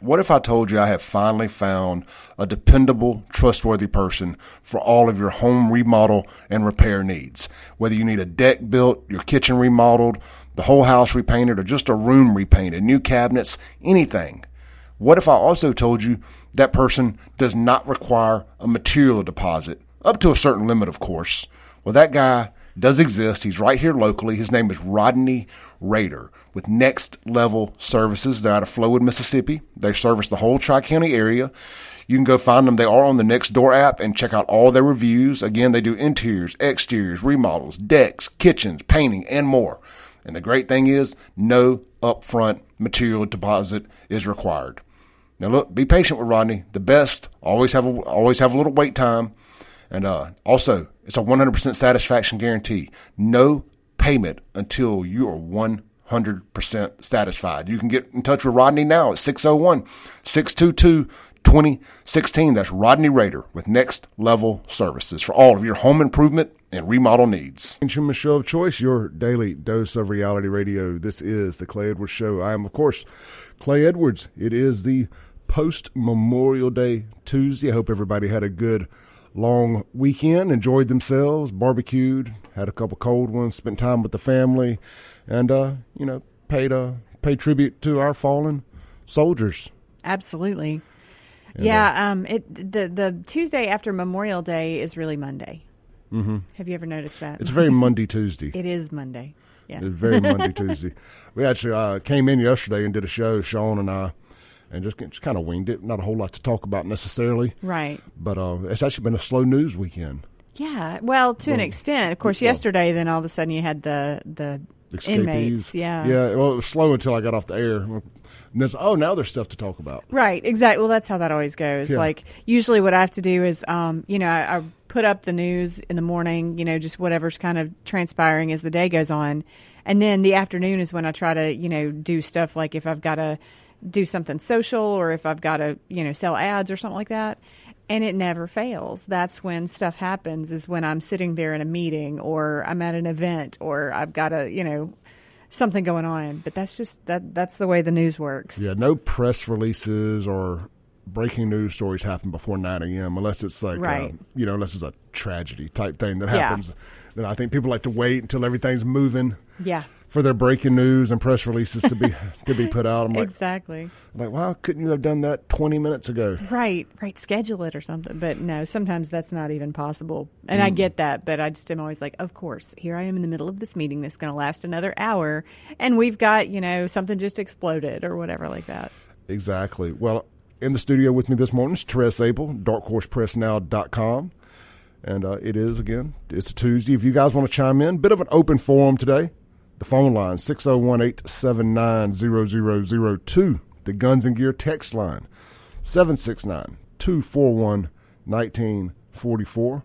What if I told you I have finally found a dependable, trustworthy person for all of your home remodel and repair needs? Whether you need a deck built, your kitchen remodeled, the whole house repainted, or just a room repainted, new cabinets, anything. What if I also told you that person does not require a material deposit, up to a certain limit, of course? Well, that guy does exist. He's right here locally. His name is Rodney Rader with Next Level Services. They're out of Flowood, Mississippi. They service the whole Tri County area. You can go find them. They are on the Nextdoor app and check out all their reviews. Again, they do interiors, exteriors, remodels, decks, kitchens, painting, and more. And the great thing is, no upfront material deposit is required. Now, look, be patient with Rodney. The best always have a, always have a little wait time, and uh, also it's a 100% satisfaction guarantee. No payment until you are 100% satisfied. You can get in touch with Rodney now at 601 622 2016. That's Rodney Rader with Next Level Services for all of your home improvement and remodel needs. From show of choice, your daily dose of reality radio. This is the Clay Edwards Show. I am, of course, Clay Edwards. It is the post Memorial Day Tuesday. I hope everybody had a good long weekend, enjoyed themselves, barbecued, had a couple cold ones, spent time with the family, and uh, you know, paid a uh, paid tribute to our fallen soldiers. Absolutely. And, yeah, uh, um, it the the Tuesday after Memorial Day is really Monday. Mm-hmm. Have you ever noticed that? It's very Monday Tuesday. it is Monday. Yeah, it's very Monday Tuesday. We actually uh, came in yesterday and did a show, Sean and I and just, just kind of winged it. Not a whole lot to talk about necessarily. Right. But uh, it's actually been a slow news weekend. Yeah. Well, to well, an extent. Of course, well, yesterday, then all of a sudden you had the the escapees. inmates. Yeah. Yeah. Well, it was slow until I got off the air. And there's, oh, now there's stuff to talk about. Right. Exactly. Well, that's how that always goes. Yeah. Like usually, what I have to do is, um, you know, I, I put up the news in the morning. You know, just whatever's kind of transpiring as the day goes on, and then the afternoon is when I try to, you know, do stuff like if I've got to do something social or if I've got to, you know, sell ads or something like that. And it never fails. That's when stuff happens is when I'm sitting there in a meeting or I'm at an event or I've got a, you know, something going on. But that's just that that's the way the news works. Yeah, no press releases or breaking news stories happen before 9 a.m. unless it's like, uh, right. uh, you know, unless it's a tragedy type thing that happens. Yeah. Then I think people like to wait until everything's moving. Yeah for their breaking news and press releases to be to be put out. I'm like, exactly. I'm like, wow, couldn't you have done that 20 minutes ago? Right, right. Schedule it or something. But no, sometimes that's not even possible. And mm. I get that, but I just am always like, of course, here I am in the middle of this meeting that's going to last another hour, and we've got you know something just exploded or whatever like that. Exactly. Well, in the studio with me this morning is Therese Apel, darkhorsepressnow.com. And uh, it is, again, it's a Tuesday. If you guys want to chime in, bit of an open forum today. The phone line, 601 879 0002. The Guns and Gear text line, 769 241 1944.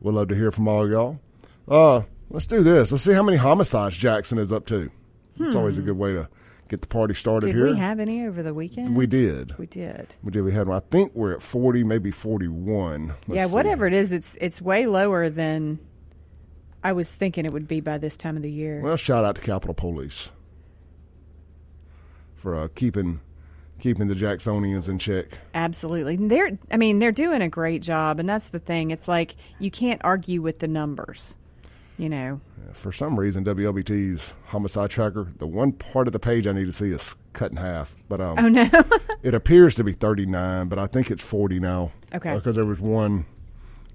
We'd love to hear from all y'all. Uh, let's do this. Let's see how many homicides Jackson is up to. Hmm. It's always a good way to get the party started did here. Did we have any over the weekend? We did. We did. We did. We had one. I think we're at 40, maybe 41. Let's yeah, whatever it is, it's it's way lower than I was thinking it would be by this time of the year. Well, shout out to Capitol Police for uh, keeping keeping the Jacksonians in check. Absolutely. They're I mean, they're doing a great job and that's the thing. It's like you can't argue with the numbers. You know. For some reason WLBT's homicide tracker, the one part of the page I need to see is cut in half. But um Oh no. it appears to be 39, but I think it's 40 now. Okay. Because there was one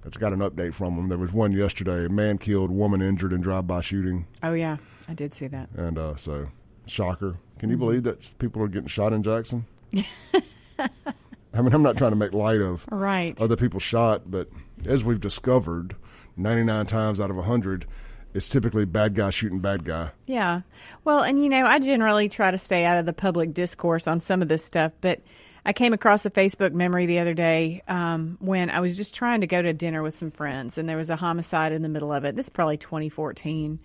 it's got an update from them. There was one yesterday. A man killed, woman injured in drive-by shooting. Oh yeah, I did see that. And uh, so, shocker. Can you believe that people are getting shot in Jackson? I mean, I'm not trying to make light of right. other people shot, but as we've discovered, 99 times out of 100, it's typically bad guy shooting bad guy. Yeah. Well, and you know, I generally try to stay out of the public discourse on some of this stuff, but I came across a Facebook memory the other day um, when I was just trying to go to dinner with some friends, and there was a homicide in the middle of it. This is probably 2014,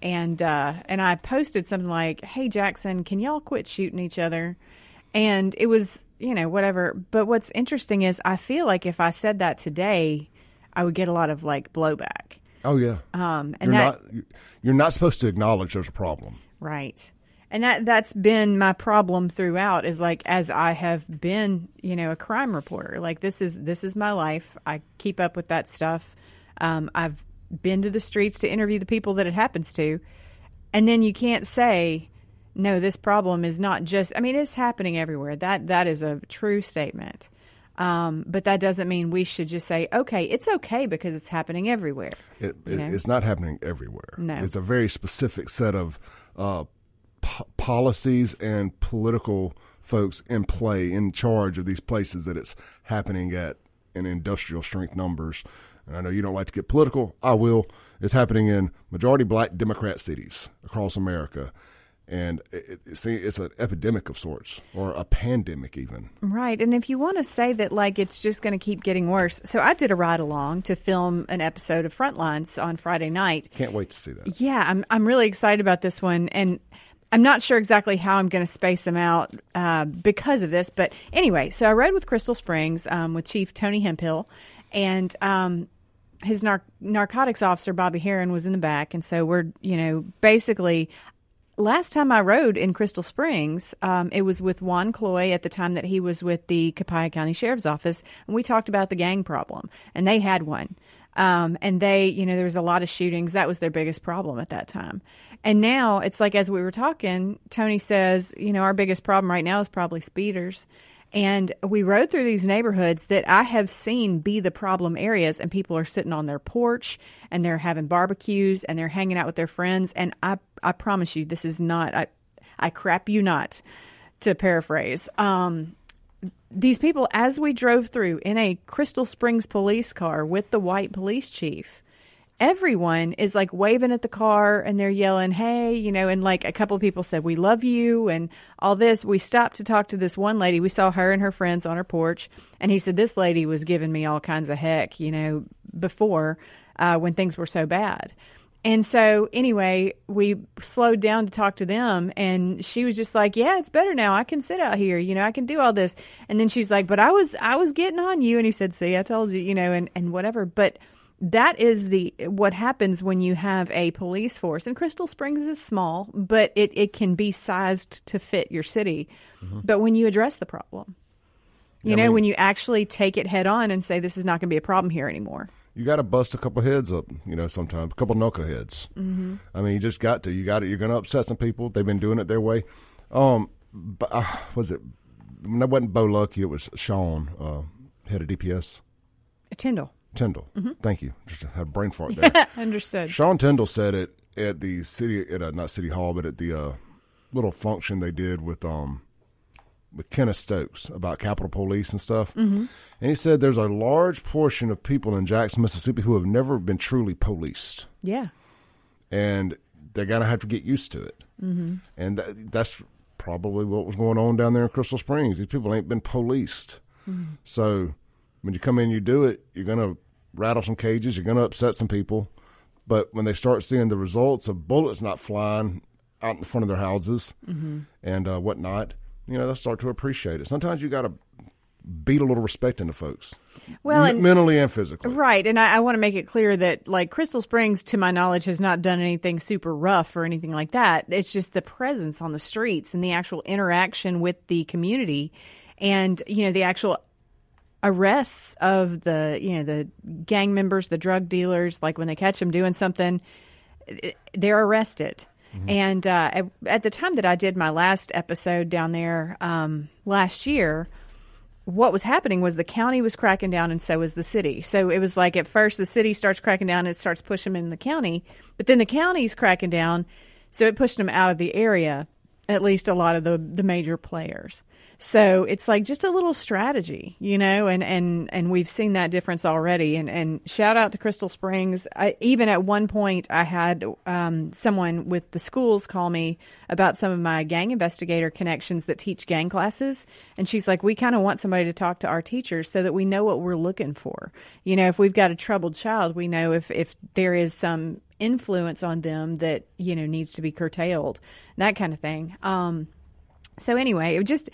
and uh, and I posted something like, "Hey Jackson, can y'all quit shooting each other?" And it was you know whatever. But what's interesting is I feel like if I said that today, I would get a lot of like blowback. Oh yeah. Um, and you're that, not you're not supposed to acknowledge there's a problem. Right and that that's been my problem throughout is like as I have been, you know, a crime reporter. Like this is this is my life. I keep up with that stuff. Um, I've been to the streets to interview the people that it happens to, and then you can't say no. This problem is not just. I mean, it's happening everywhere. That that is a true statement. Um, but that doesn't mean we should just say, okay, it's okay because it's happening everywhere. It, it, it's not happening everywhere. No. It's a very specific set of uh, p- policies and political folks in play, in charge of these places that it's happening at in industrial strength numbers. And I know you don't like to get political. I will. It's happening in majority black Democrat cities across America and it, it, see, it's an epidemic of sorts, or a pandemic even. Right, and if you want to say that, like it's just going to keep getting worse. So I did a ride along to film an episode of Frontlines on Friday night. Can't wait to see that. Yeah, I'm I'm really excited about this one, and I'm not sure exactly how I'm going to space them out uh, because of this. But anyway, so I rode with Crystal Springs um, with Chief Tony Hemphill, and um, his nar- narcotics officer Bobby Heron was in the back, and so we're you know basically last time I rode in Crystal Springs, um, it was with Juan Cloy at the time that he was with the Copiah County Sheriff's Office, and we talked about the gang problem, and they had one. Um, and they, you know, there was a lot of shootings. That was their biggest problem at that time. And now it's like, as we were talking, Tony says, you know, our biggest problem right now is probably speeders. And we rode through these neighborhoods that I have seen be the problem areas, and people are sitting on their porch and they're having barbecues and they're hanging out with their friends. And I, I promise you, this is not, I, I crap you not, to paraphrase. Um, these people, as we drove through in a Crystal Springs police car with the white police chief, everyone is like waving at the car and they're yelling, Hey, you know, and like a couple of people said, We love you and all this. We stopped to talk to this one lady. We saw her and her friends on her porch. And he said, This lady was giving me all kinds of heck, you know, before uh, when things were so bad. And so, anyway, we slowed down to talk to them, and she was just like, "Yeah, it's better now. I can sit out here. You know, I can do all this." And then she's like, "But I was, I was getting on you." And he said, "See, I told you, you know, and and whatever." But that is the what happens when you have a police force. And Crystal Springs is small, but it, it can be sized to fit your city. Mm-hmm. But when you address the problem, you yeah, know, mean, when you actually take it head on and say this is not going to be a problem here anymore. You got to bust a couple heads up, you know, sometimes a couple knuckleheads. Mm-hmm. I mean, you just got to. You got it. You're going to upset some people. They've been doing it their way. Um, but, uh, was it? That wasn't Bo Luckey. It was Sean, uh, head of DPS. Tyndall. Tyndall. Mm-hmm. Thank you. Just had a brain fart there. Understood. Sean Tyndall said it at the city, at a, not city hall, but at the uh, little function they did with um with Kenneth Stokes about Capitol Police and stuff. Mm-hmm. And he said there's a large portion of people in Jackson, Mississippi, who have never been truly policed. Yeah. And they're gonna have to get used to it. Mm-hmm. And that, that's probably what was going on down there in Crystal Springs. These people ain't been policed. Mm-hmm. So when you come in, you do it. You're gonna rattle some cages. You're going to upset some people. But when they start seeing the results of bullets not flying out in front of their houses mm-hmm. and uh, whatnot, you know, they'll start to appreciate it. Sometimes you got to beat a little respect into folks. Well, and, mentally and physically. Right. And I, I want to make it clear that, like, Crystal Springs, to my knowledge, has not done anything super rough or anything like that. It's just the presence on the streets and the actual interaction with the community and, you know, the actual arrests of the you know the gang members, the drug dealers, like when they catch them doing something, they're arrested. Mm-hmm. And uh, at, at, the time that I did my last episode down there um, last year, what was happening was the county was cracking down, and so was the city. So it was like at first the city starts cracking down, and it starts pushing them in the county, but then the county's cracking down, so it pushed them out of the area. At least a lot of the the major players. So it's like just a little strategy, you know, and, and, and we've seen that difference already. And, and shout out to Crystal Springs. I, even at one point, I had um, someone with the schools call me about some of my gang investigator connections that teach gang classes. And she's like, we kind of want somebody to talk to our teachers so that we know what we're looking for. You know, if we've got a troubled child, we know if, if there is some influence on them that, you know, needs to be curtailed, that kind of thing. Um, so anyway, it just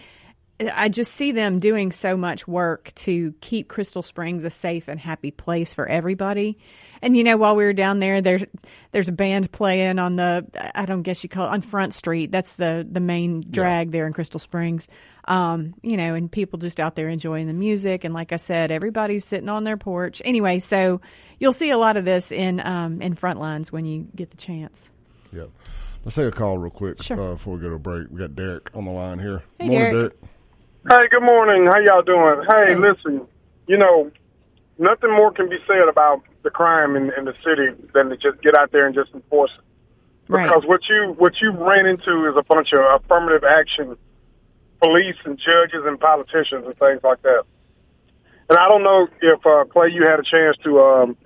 I just see them doing so much work to keep Crystal Springs a safe and happy place for everybody. And you know, while we were down there, there's there's a band playing on the I don't guess you call it on Front Street. That's the the main drag yeah. there in Crystal Springs. Um, you know, and people just out there enjoying the music. And like I said, everybody's sitting on their porch. Anyway, so you'll see a lot of this in um, in front lines when you get the chance. Yep. Let's take a call real quick sure. uh, before we go to a break. We got Derek on the line here. Hey, morning, Derek. Derek. Hey, good morning. How y'all doing? Hey, hey, listen, you know, nothing more can be said about the crime in, in the city than to just get out there and just enforce it. Right. Because what you what you ran into is a bunch of affirmative action police and judges and politicians and things like that. And I don't know if uh, Clay, you had a chance to um,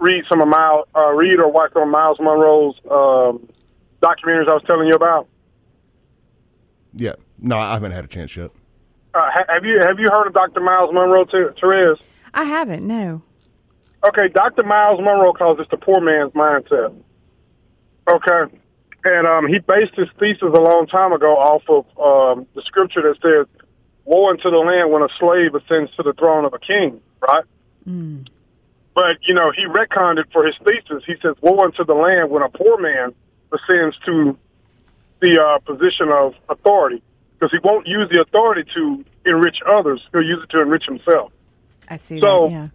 read some of Myles, uh, read or watch some of Myles Munroe's um, documentaries I was telling you about. Yeah, no, I haven't had a chance yet. Uh, have you have you heard of Dr. Myles Munroe, Therese? I haven't. No. Okay, Dr. Myles Munroe calls this the poor man's mindset. Okay, and um, he based his thesis a long time ago off of um, the scripture that says, "Woe unto the land when a slave ascends to the throne of a king." Right. Mm. But you know, he retconned it for his thesis. He says, "Woe unto the land when a poor man ascends to the uh, position of authority." Because he won't use the authority to enrich others. He'll use it to enrich himself. I see. So, that, yeah.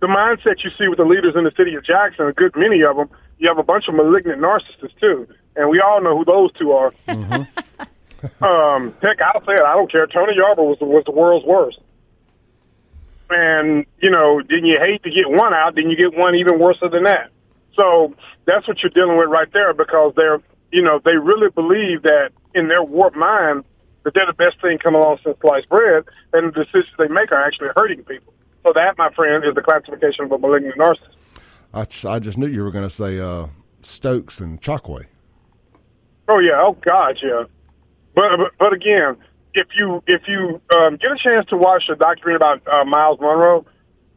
the mindset you see with the leaders in the city of Jackson, a good many of them, you have a bunch of malignant narcissists too, and we all know who those two are. Mm-hmm. um, heck, I'll say it. I don't care. Tony Yarber was the, was the world's worst. And you know, didn't you hate to get one out? Didn't you get one even worse than that? So that's what you're dealing with right there, because they're, you know, they really believe that in their warped mind that they're the best thing come along since sliced bread, and the decisions they make are actually hurting people. So that, my friend, is the classification of a malignant narcissist. I, I just knew you were going to say uh, Stokes and Chokwe. Oh yeah, oh God, yeah. But but, but again, if you if you um, get a chance to watch a documentary about uh, Myles Munroe,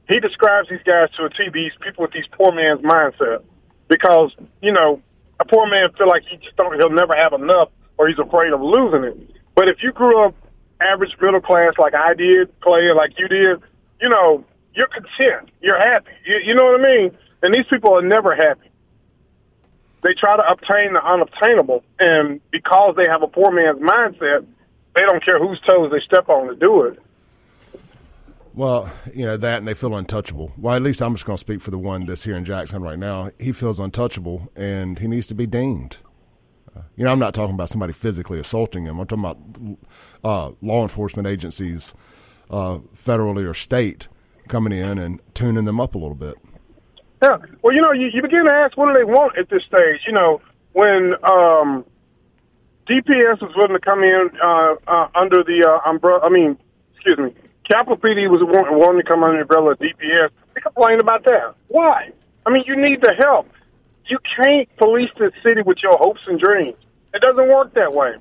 he describes these guys to a T. These people with these poor man's mindset, because you know a poor man feel like he just don't he'll never have enough, or he's afraid of losing it. But if you grew up average middle class like I did, Clay, like you did, you know, you're content. You're happy. You, you know what I mean? And these people are never happy. They try to obtain the unobtainable, and because they have a poor man's mindset, they don't care whose toes they step on to do it. Well, you know that, and they feel untouchable. Well, at least I'm just going to speak for the one that's here in Jackson right now. He feels untouchable, and he needs to be dinged. You know, I'm not talking about somebody physically assaulting him. I'm talking about uh, law enforcement agencies, uh, federally or state, coming in and tuning them up a little bit. Yeah. Well, you know, you, you begin to ask what do they want at this stage. You know, when um, DPS was willing to come in uh, uh, under the uh, umbrella, I mean, excuse me, Capitol PD was wanting to come under the umbrella of DPS. They complained about that. Why? I mean, you need the help. You can't police this city with your hopes and dreams. It doesn't work that way.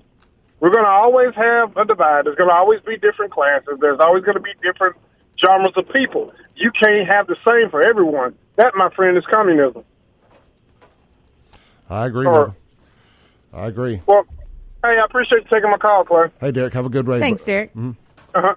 We're going to always have a divide. There's going to always be different classes. There's always going to be different genres of people. You can't have the same for everyone. That, my friend, is communism. I agree. Or, I agree. Well, hey, I appreciate you taking my call, Clay. Hey, Derek. Have a good day. Thanks, Derek. Mm-hmm. Uh-huh.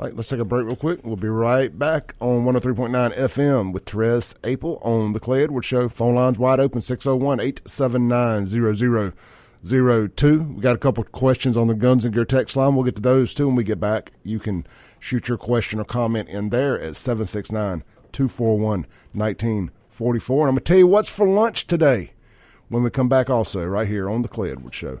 All right, let's take a break real quick. We'll be right back on 103.9 FM with Therese Apel on The Clay Edwards Show. Phone lines wide open, 601-879-0002. We got a couple questions on the Guns and Gear text line. We'll get to those, too, when we get back. You can shoot your question or comment in there at 769-241-1944. And I'm going to tell you what's for lunch today when we come back also right here on The Clay Edwards Show.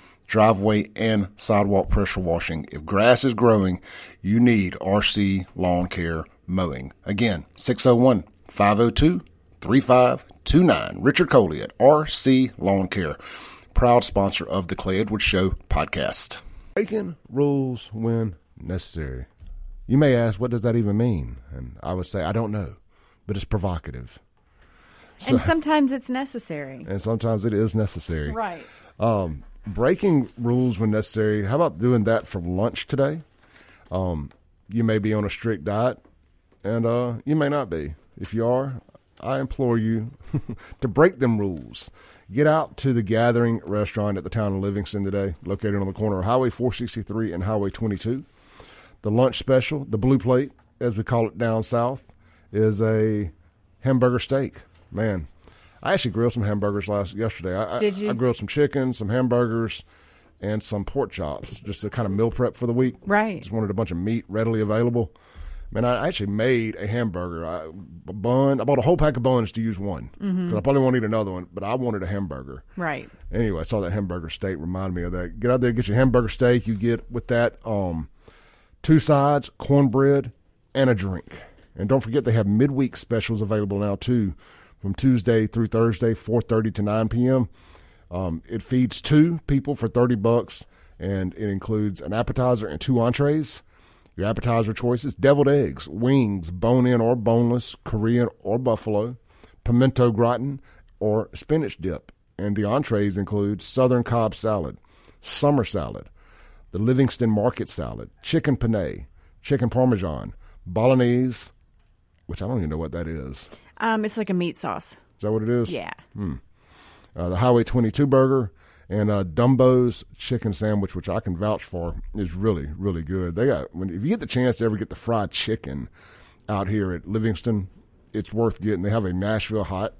driveway, and sidewalk pressure washing. If grass is growing, you need RC Lawn Care Mowing. Again, 601 502 3529. Richard Coley at RC Lawn Care, proud sponsor of the Clay Edwards Show podcast. Breaking rules when necessary. You may ask, what does that even mean? And I would say, I don't know, but it's provocative. So, and sometimes it's necessary. And sometimes it is necessary. Right. Um, breaking rules when necessary. How about doing that for lunch today? Um, you may be on a strict diet, and uh, you may not be. If you are, I implore you to break them rules. Get out to the Gathering Restaurant at the town of Livingston today, located on the corner of Highway 463 and Highway 22. The lunch special, the blue plate, as we call it down south, is a hamburger steak. Man, I actually grilled some hamburgers last yesterday. I, Did you? I, I grilled some chicken, some hamburgers, and some pork chops, just to kind of meal prep for the week. Right. Just wanted a bunch of meat readily available. Man, I actually made a hamburger. I, a bun. I bought a whole pack of buns to use one because mm-hmm. I probably won't eat another one. But I wanted a hamburger. Right. Anyway, I saw that hamburger steak. Reminded me of that. Get out there, get your hamburger steak. You get with that um, two sides, cornbread, and a drink. And don't forget they have midweek specials available now too, from Tuesday through Thursday, four thirty to nine p.m. Um, it feeds two people for thirty bucks, and it includes an appetizer and two entrees. Your appetizer choices deviled eggs, wings, bone in or boneless, Korean or buffalo, pimento gratin, or spinach dip. And the entrees include Southern Cobb salad, summer salad, the Livingston Market salad, chicken penne, chicken parmesan, bolognese, which I don't even know what that is. Um, it's like a meat sauce. Is that what it is? Yeah. Hmm. Uh, the Highway 22 burger, and uh, Dumbo's chicken sandwich, which I can vouch for, is really really good. They got when if you get the chance to ever get the fried chicken out here at Livingston, it's worth getting. They have a Nashville hot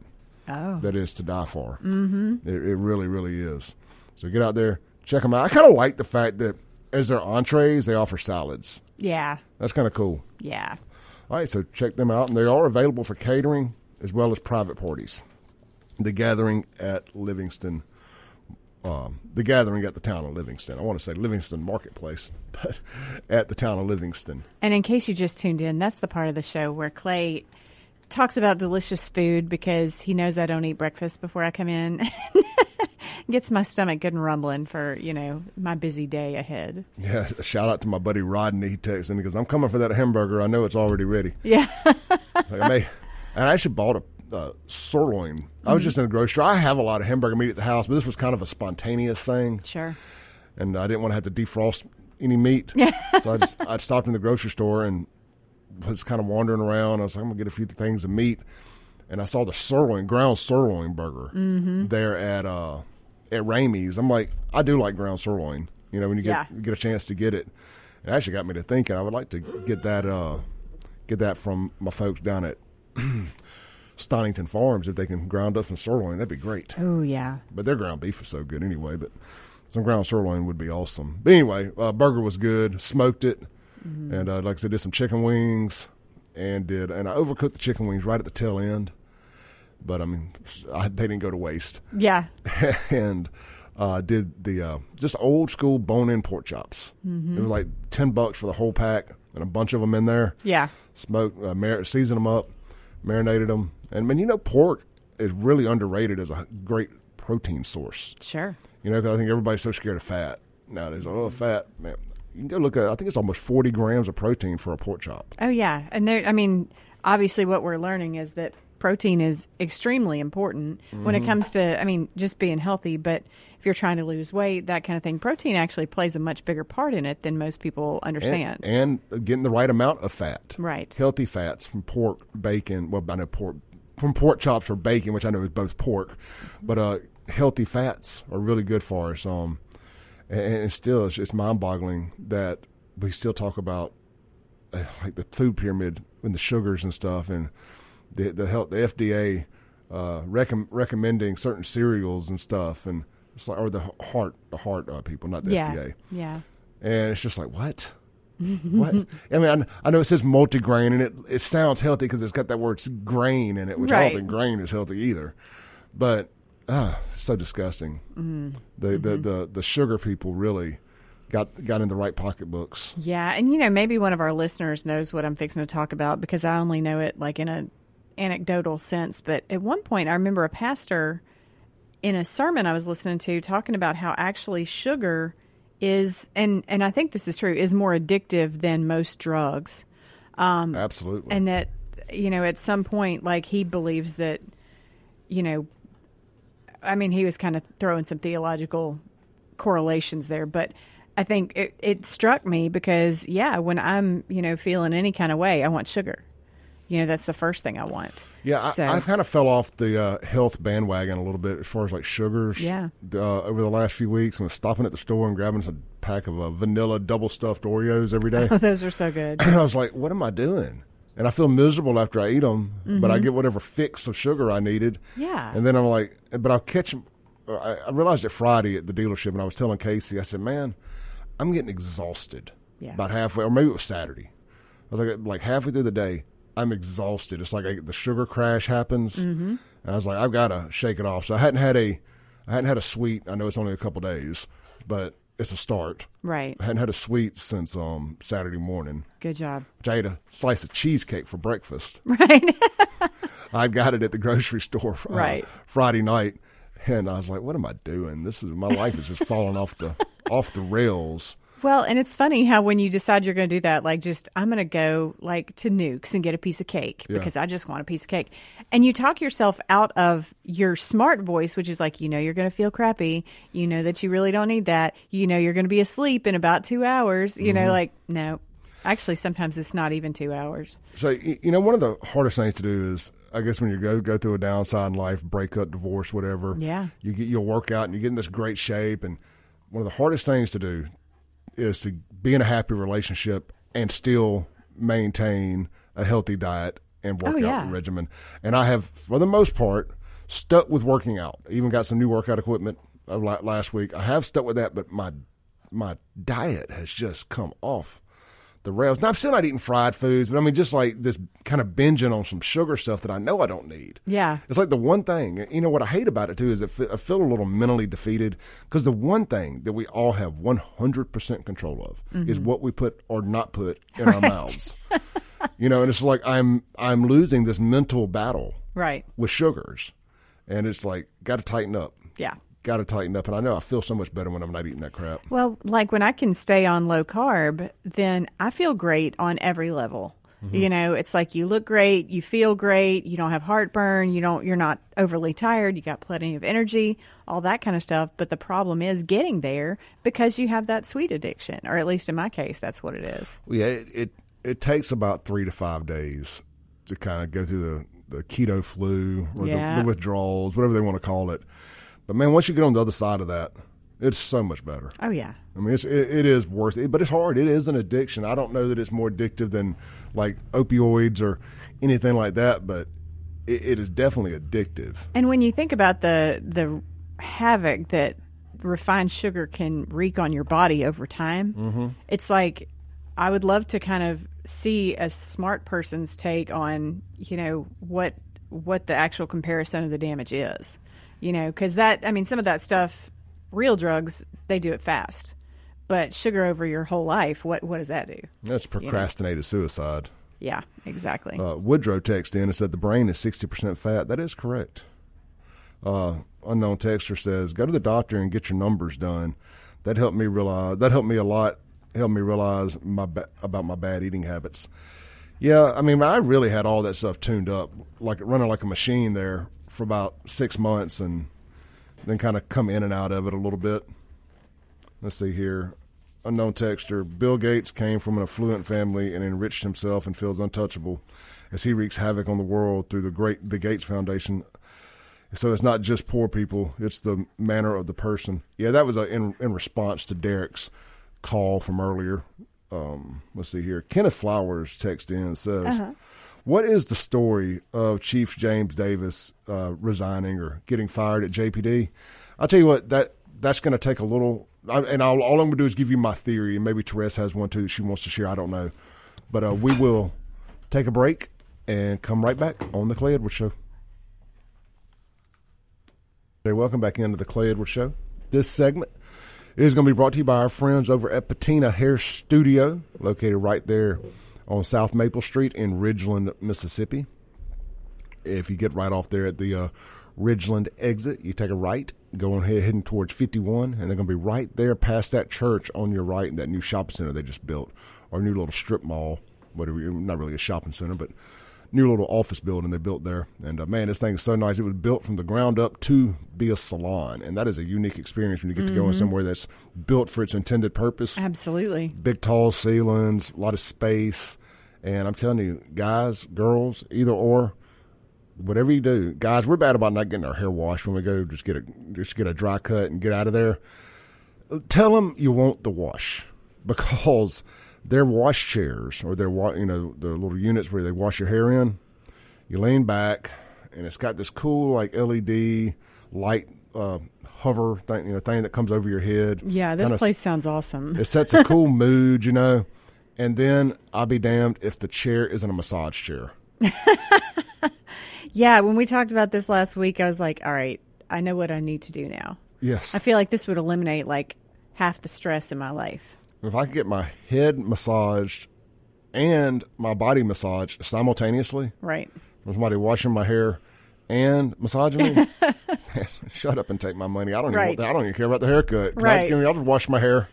oh. that is to die for. Mm-hmm. It, it really really is. So get out there, check them out. I kind of like the fact that as their entrees, they offer salads. Yeah, that's kind of cool. Yeah. All right, so check them out, and they are available for catering as well as private parties. The gathering at Livingston um, the gathering at the town of Livingston. I want to say Livingston Marketplace, but at the town of Livingston. And in case you just tuned in, that's the part of the show where Clay talks about delicious food because he knows I don't eat breakfast before I come in. Gets my stomach good and rumbling for you know my busy day ahead. Yeah, shout out to my buddy Rodney. He texted me because I'm coming for that hamburger. I know it's already ready. Yeah, like I may, and I actually bought a uh, sirloin. Mm-hmm. I was mm-hmm. just in the grocery store. I have a lot of hamburger meat at the house, but this was kind of a spontaneous thing. Sure. And I didn't want to have to defrost any meat, so I just I stopped in the grocery store and was kind of wandering around. I was like, I'm gonna get a few things of meat, and I saw the sirloin, ground sirloin burger mm-hmm. there at uh, at Ramey's. I'm like, I do like ground sirloin. You know, when you get yeah. get a chance to get it, it actually got me to thinking. I would like to get that uh, get that from my folks down at Stonington Farms, if they can ground up some sirloin, that'd be great. Oh yeah. But their ground beef is so good anyway. But some ground sirloin would be awesome. But anyway, uh, burger was good. Smoked it, mm-hmm. and uh, like I said, did some chicken wings, and did and I overcooked the chicken wings right at the tail end. But I mean, I, they didn't go to waste. Yeah. and uh, did the uh, just old school bone in pork chops. Mm-hmm. It was like ten bucks for the whole pack, and a bunch of them in there. Yeah. Smoked, uh, mar- seasoned them up, marinated them, and man, you know, pork is really underrated as a great protein source. Sure. You know, cause I think everybody's so scared of fat nowadays. Oh, fat, man. You can go look at. I think it's almost forty grams of protein for a pork chop. Oh yeah, and there. I mean, obviously, what we're learning is that protein is extremely important mm-hmm. when it mm-hmm. comes to. I mean, just being healthy, but if you're trying to lose weight, that kind of thing, protein actually plays a much bigger part in it than most people understand. And, and getting the right amount of fat. Right. Healthy fats from pork, bacon. Well, I know pork from pork chops or bacon, which I know is both pork, but uh, healthy fats are really good for us. Um, and, and still, it's, it's mind-boggling that we still talk about uh, like the food pyramid and the sugars and stuff, and the the health, the FDA uh, rec- recommending certain cereals and stuff, and it's like or the heart, the heart uh, people, not the yeah. FDA. Yeah. And it's just like what what? I mean, I, I, know it says multigrain, and it it sounds healthy because it's got that word grain in it, which right. I don't think grain is healthy either. But ah, so disgusting. Mm-hmm. The, mm-hmm. the the the sugar people really got got in the right pocketbooks. Yeah, and you know maybe one of our listeners knows what I'm fixing to talk about because I only know it like in a anecdotal sense. But at one point, I remember a pastor in a sermon I was listening to talking about how actually sugar is and and I think this is true is more addictive than most drugs. Um, Absolutely. And that you know at some point like he believes that you know I mean he was kind of throwing some theological correlations there, but I think it, it struck me because yeah, when I'm you know feeling any kind of way, I want sugar. You know, that's the first thing I want. Yeah, so. I, have kind of fell off the uh, health bandwagon a little bit as far as like sugars. Yeah. Uh, over the last few weeks, I was stopping at the store and grabbing a pack of uh, vanilla double stuffed Oreos every day. Oh, those are so good. and I was like, what am I doing? And I feel miserable after I eat them, mm-hmm. but I mm-hmm. get whatever fix of sugar I needed. Yeah. And then I'm like, but I'll catch them. I, I realized it Friday at the dealership, and I was telling Casey, I said, man, I'm getting exhausted. Yeah. About halfway, or maybe it was Saturday. I was like, like halfway through the day, I'm exhausted. It's like I, the sugar crash happens, mm-hmm. and I was like, I've got to shake it off. So I hadn't had a, I hadn't had a sweet. I know it's only a couple days, but it's a start. Right. I hadn't had a sweet since um, Saturday morning. Good job. Which I ate a slice of cheesecake for breakfast. Right. I got it at the grocery store uh, right. Friday night, and I was like, "What am I doing? This is my life is just falling off the off the rails." Well, and it's funny how when you decide you're going to do that, like just I'm going to go like to Nukes and get a piece of cake yeah. because I just want a piece of cake, and you talk yourself out of your smart voice, which is like you know you're going to feel crappy, you know that you really don't need that, you know you're going to be asleep in about two hours, you mm-hmm. know like no, actually sometimes it's not even two hours. So you know one of the hardest things to do is I guess when you go go through a downside in life, breakup, divorce, whatever. Yeah, you get you'll work out and you get in this great shape and one of the hardest things to do is to be in a happy relationship and still maintain a healthy diet and oh, workout oh, yeah. regimen. And I have, for the most part, stuck with working out. Even got some new workout equipment uh, last week. I have stuck with that, but my my diet has just come off the rails. Now I'm still not eating fried foods, but I mean just like this kind of binging on some sugar stuff that I know I don't need. Yeah, it's like the one thing. You know what I hate about it too is I feel a little mentally defeated because the one thing that we all have 100 percent control of mm-hmm. is what we put or not put in right. our mouths. you know, and it's like I'm I'm losing this mental battle right with sugars, and it's like got to tighten up. Yeah got to tighten up. And I know I feel so much better when I'm not eating that crap. Well, like when I can stay on low carb, then I feel great on every level. Mm-hmm. You know, it's like you look great, you feel great, you don't have heartburn, you don't you're not overly tired, you got plenty of energy, all that kind of stuff, but the problem is getting there because you have that sweet addiction, or at least in my case that's what it is. Well, yeah, it it, it takes about 3 to 5 days to kind of go through the the keto flu or yeah. the, the withdrawals, whatever they want to call it. But man, once you get on the other side of that, it's so much better. Oh yeah. I mean, it's, it, it is worth it, but it's hard. It is an addiction. I don't know that it's more addictive than like opioids or anything like that, but it, it is definitely addictive. And when you think about the the havoc that refined sugar can wreak on your body over time, mm-hmm. it's like I would love to kind of see a smart person's take on you know what what the actual comparison of the damage is you know, because that, I mean, some of that stuff, real drugs, they do it fast. But sugar over your whole life, what what does that do? That's procrastinated you know? suicide. Yeah, exactly. Uh, Woodrow texted in and said the brain is 60% fat. That is correct. Uh, unknown texter says, go to the doctor and get your numbers done. That helped me realize, that helped me a lot, helped me realize my ba- about my bad eating habits. Yeah, I mean, I really had all that stuff tuned up, like running like a machine there for about six months and then kind of come in and out of it a little bit. Let's see here. Unknown texture. Bill Gates came from an affluent family and enriched himself and feels untouchable as he wreaks havoc on the world through the great the Gates Foundation. So it's not just poor people; it's the manner of the person. Yeah, that was a, in in response to Derek's call from earlier. Um, let's see here. Kenneth Flowers text in and says. Uh-huh what is the story of Chief James Davis uh, resigning or getting fired at JPD? I'll tell you what that that's going to take a little, and I'll, all I'm going to do is give you my theory, and maybe Therese has one too that she wants to share. I don't know, but uh, we will take a break and come right back on the Clay Edwards Show. Hey, welcome back into the Clay Edwards Show. This segment is going to be brought to you by our friends over at Patina Hair Studio, located right there on South Maple Street in Ridgeland, Mississippi. If you get right off there at the uh, Ridgeland exit, you take a right going ahead, heading towards 51, and they're going to be right there past that church on your right in that new shopping center they just built, or new little strip mall, whatever. Not really a shopping center, but new little office building they built there. And uh, man, this thing is so nice. It was built from the ground up to be a salon, and that is a unique experience when you get mm-hmm. to go in somewhere that's built for its intended purpose. Absolutely, big tall ceilings, a lot of space, and I'm telling you, guys, girls, either or. Whatever you do, guys, we're bad about not getting our hair washed when we go. Just get a just get a dry cut and get out of there. Tell them you want the wash because their wash chairs or their you know the little units where they wash your hair in. You lean back, and it's got this cool like LED light uh, hover thing, you know, thing that comes over your head. Yeah, this Kinda, place sounds awesome. It sets a cool mood, you know. And then I'll be damned if the chair isn't a massage chair. yeah, when we talked about this last week, I was like, all right, I know what I need to do now. Yes. I feel like this would eliminate like half the stress in my life. If I could get my head massaged and my body massaged simultaneously, right? With somebody washing my hair and massaging me, shut up and take my money. I don't right. even. I don't even care about the haircut. Right. I, I'll just wash my hair.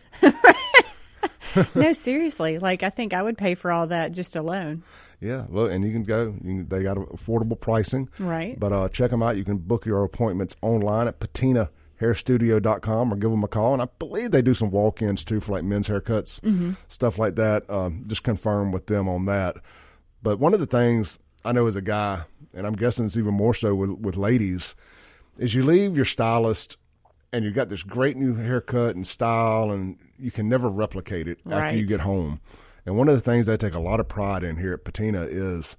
No, seriously. Like I think I would pay for all that just alone. Yeah, look, and you can go. You can, they got affordable pricing, right? But uh, check them out. You can book your appointments online at Patina hairstudio.com or give them a call. And I believe they do some walk ins too for like men's haircuts, mm-hmm. stuff like that. Um, just confirm with them on that. But one of the things I know as a guy, and I'm guessing it's even more so with, with ladies, is you leave your stylist and you got this great new haircut and style, and you can never replicate it right. after you get home. And one of the things I take a lot of pride in here at Patina is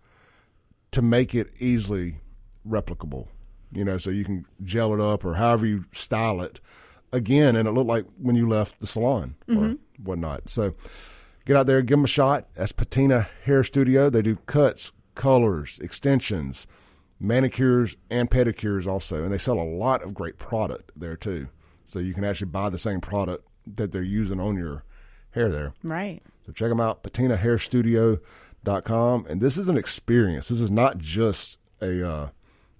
to make it easily replicable you know, so you can gel it up or however you style it again, and it looked like when you left the salon mm-hmm. or whatnot. So get out there, give them a shot. That's Patina Hair Studio. They do cuts, colors, extensions, manicures, and pedicures also, and they sell a lot of great product there too. So you can actually buy the same product that they're using on your hair there. Right. So check them out, patinahairstudio.com. And this is an experience. This is not just a uh,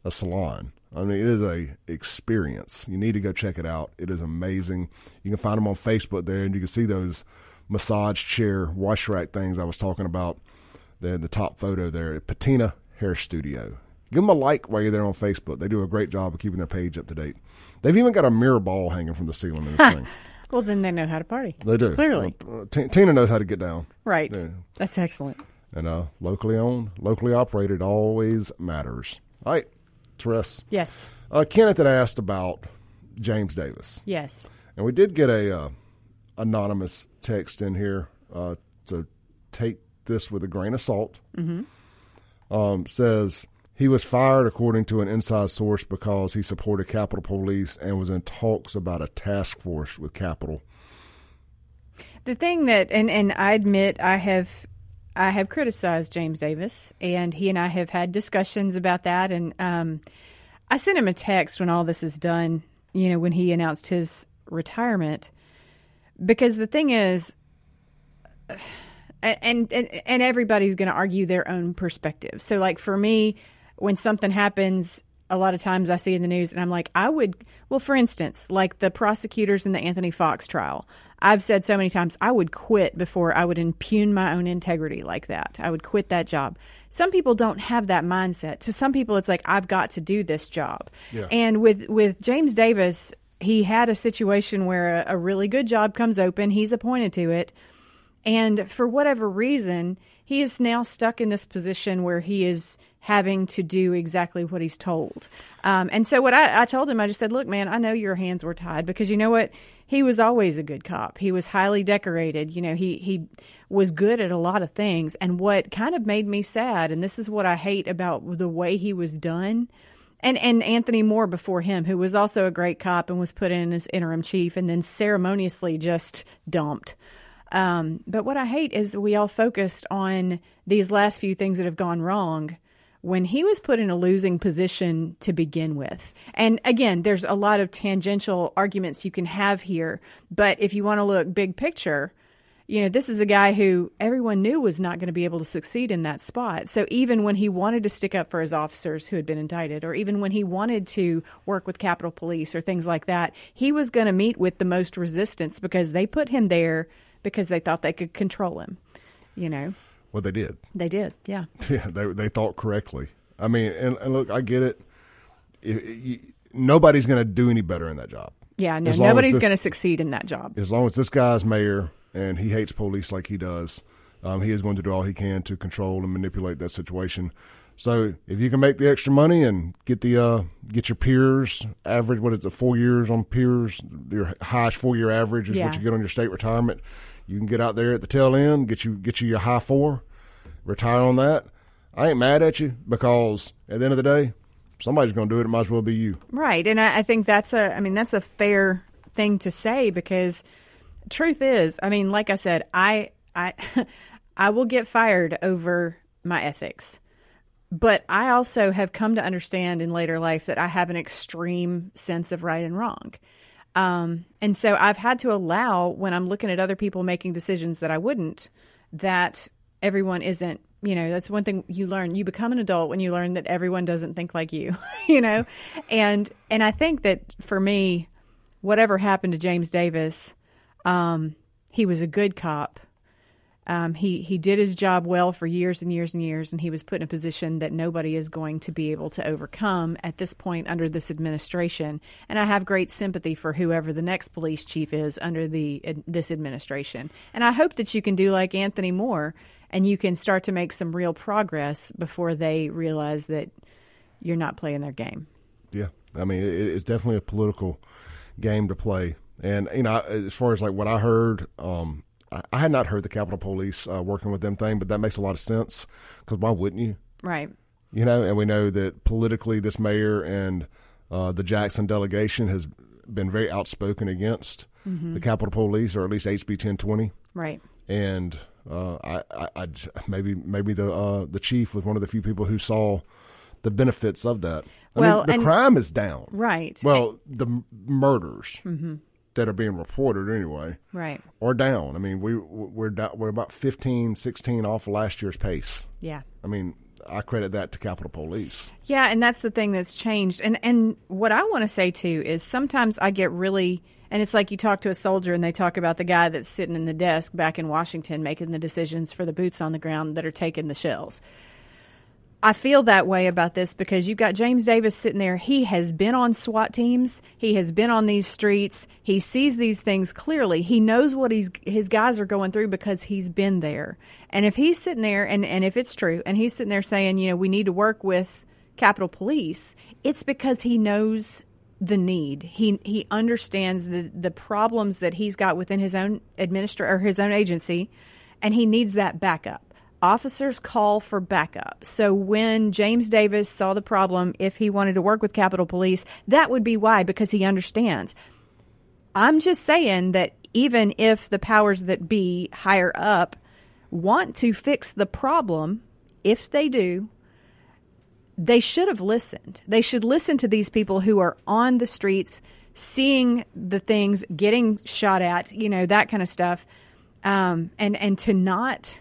a salon. I mean, it is a experience. You need to go check it out. It is amazing. You can find them on Facebook there, and you can see those massage chair wash rack things I was talking about. They're the top photo there at Patina Hair Studio. Give them a like while you're there on Facebook. They do a great job of keeping their page up to date. They've even got a mirror ball hanging from the ceiling in this thing. Well, then they know how to party. They do. Clearly. Uh, T- Tina knows how to get down. Right. Yeah. That's excellent. And uh, locally owned, locally operated always matters. All right. Tress. Yes. Uh, Kenneth had asked about James Davis. Yes. And we did get a uh, anonymous text in here uh, to take this with a grain of salt. Mm-hmm. Um, says he was fired according to an inside source because he supported Capitol Police and was in talks about a task force with Capitol. The thing that, and, and I admit I have I have criticized James Davis, and he and I have had discussions about that. And um, I sent him a text when all this is done, you know, when he announced his retirement, because the thing is, and and, and everybody's going to argue their own perspective. So, like for me, when something happens, a lot of times I see in the news, and I'm like, I would. Well, for instance, like the prosecutors in the Anthony Fox trial. I've said so many times I would quit before I would impugn my own integrity like that. I would quit that job. Some people don't have that mindset. To some people, it's like I've got to do this job. Yeah. And with with James Davis, he had a situation where a, a really good job comes open. He's appointed to it, and for whatever reason, he is now stuck in this position where he is having to do exactly what he's told. Um, and so what I, I told him, I just said, look, man, I know your hands were tied because you know what? He was always a good cop. He was highly decorated. You know, he, he was good at a lot of things. And what kind of made me sad, and this is what I hate about the way he was done, and and Anthony Moore before him, who was also a great cop and was put in as interim chief and then ceremoniously just dumped. Um, but what I hate is we all focused on these last few things that have gone wrong when he was put in a losing position to begin with. And again, there's a lot of tangential arguments you can have here, but if you want to look big picture, you know, this is a guy who everyone knew was not going to be able to succeed in that spot. So even when he wanted to stick up for his officers who had been indicted, or even when he wanted to work with Capitol Police or things like that, he was going to meet with the most resistance because they put him there because they thought they could control him. You know. Well, they did. They did. Yeah. Yeah, they they thought correctly. I mean, and, and look, I get it. It- it- nobody's going to do any better in that job. Yeah, no, As long as nobody's going to succeed in that job. As long as this guy's mayor and he hates police like he does, um, he is going to do all he can to control and manipulate that situation. So if you can make the extra money and get the uh, get your peers average, what is it, four years on peers, your highest four year average is Yeah. what you get on your state retirement. You can get out there at the tail end, get you get you your high four, retire on that. I ain't mad at you because at the end of the day, somebody's going to do it. It might as well be you. Right, and I, I think that's a. I mean, that's a fair thing to say because truth is, I mean, like I said, I I I will get fired over my ethics. But I also have come to understand in later life that I have an extreme sense of right and wrong. Um, and so I've had to allow when I'm looking at other people making decisions that I wouldn't, that everyone isn't, you know, that's one thing you learn. You become an adult when you learn that everyone doesn't think like you, you know? And, and I think that for me, whatever happened to James Davis, um, he was a good cop. Um, he he did his job well for years and years and years, and he was put in a position that nobody is going to be able to overcome at this point under this administration. And I have great sympathy for whoever the next police chief is under the ad- this administration. And I hope that you can do like Anthony Moore, and you can start to make some real progress before they realize that you're not playing their game. Yeah, I mean, it, it's definitely a political game to play. And you know, as far as like what I heard, um, I, had not heard the Capitol Police uh, working with them thing, but that makes a lot of sense because why wouldn't you? Right. You know, and we know that politically, this mayor and uh, the Jackson delegation has been very outspoken against the Capitol Police, or at least HB 1020 Right. and uh, I, I, I maybe maybe the uh, the chief was one of the few people who saw the benefits of that. I Well, mean, the and- crime is down. Right. Well, the murders that are being reported anyway Right. Or down. I mean, we we're da- we're about 15, 16 off last year's pace. Yeah. I mean, I credit that to Capitol Police. Yeah, and that's the thing that's changed. And and what I want to say too is sometimes I get really and it's like you talk to a soldier and they talk about the guy that's sitting in the desk back in Washington making the decisions for the boots on the ground that are taking the shells. I feel that way about this because you've got James Davis sitting there. He has been on SWAT teams. He has been on these streets. He sees these things clearly. He knows what he's, his guys are going through because he's been there. And if he's sitting there, and, and if it's true, and he's sitting there saying, you know, we need to work with Capitol Police, it's because he knows the need. He he understands the the problems that he's got within his own administra or his own agency, and he needs that backup. Officers call for backup. So when James Davis saw the problem, if he wanted to work with Capitol Police, that would be why because he understands. I'm just saying that even if the powers that be higher up want to fix the problem, if they do, they should have listened. They should listen to these people who are on the streets, seeing the things, getting shot at, you know, that kind of stuff, um, and and to not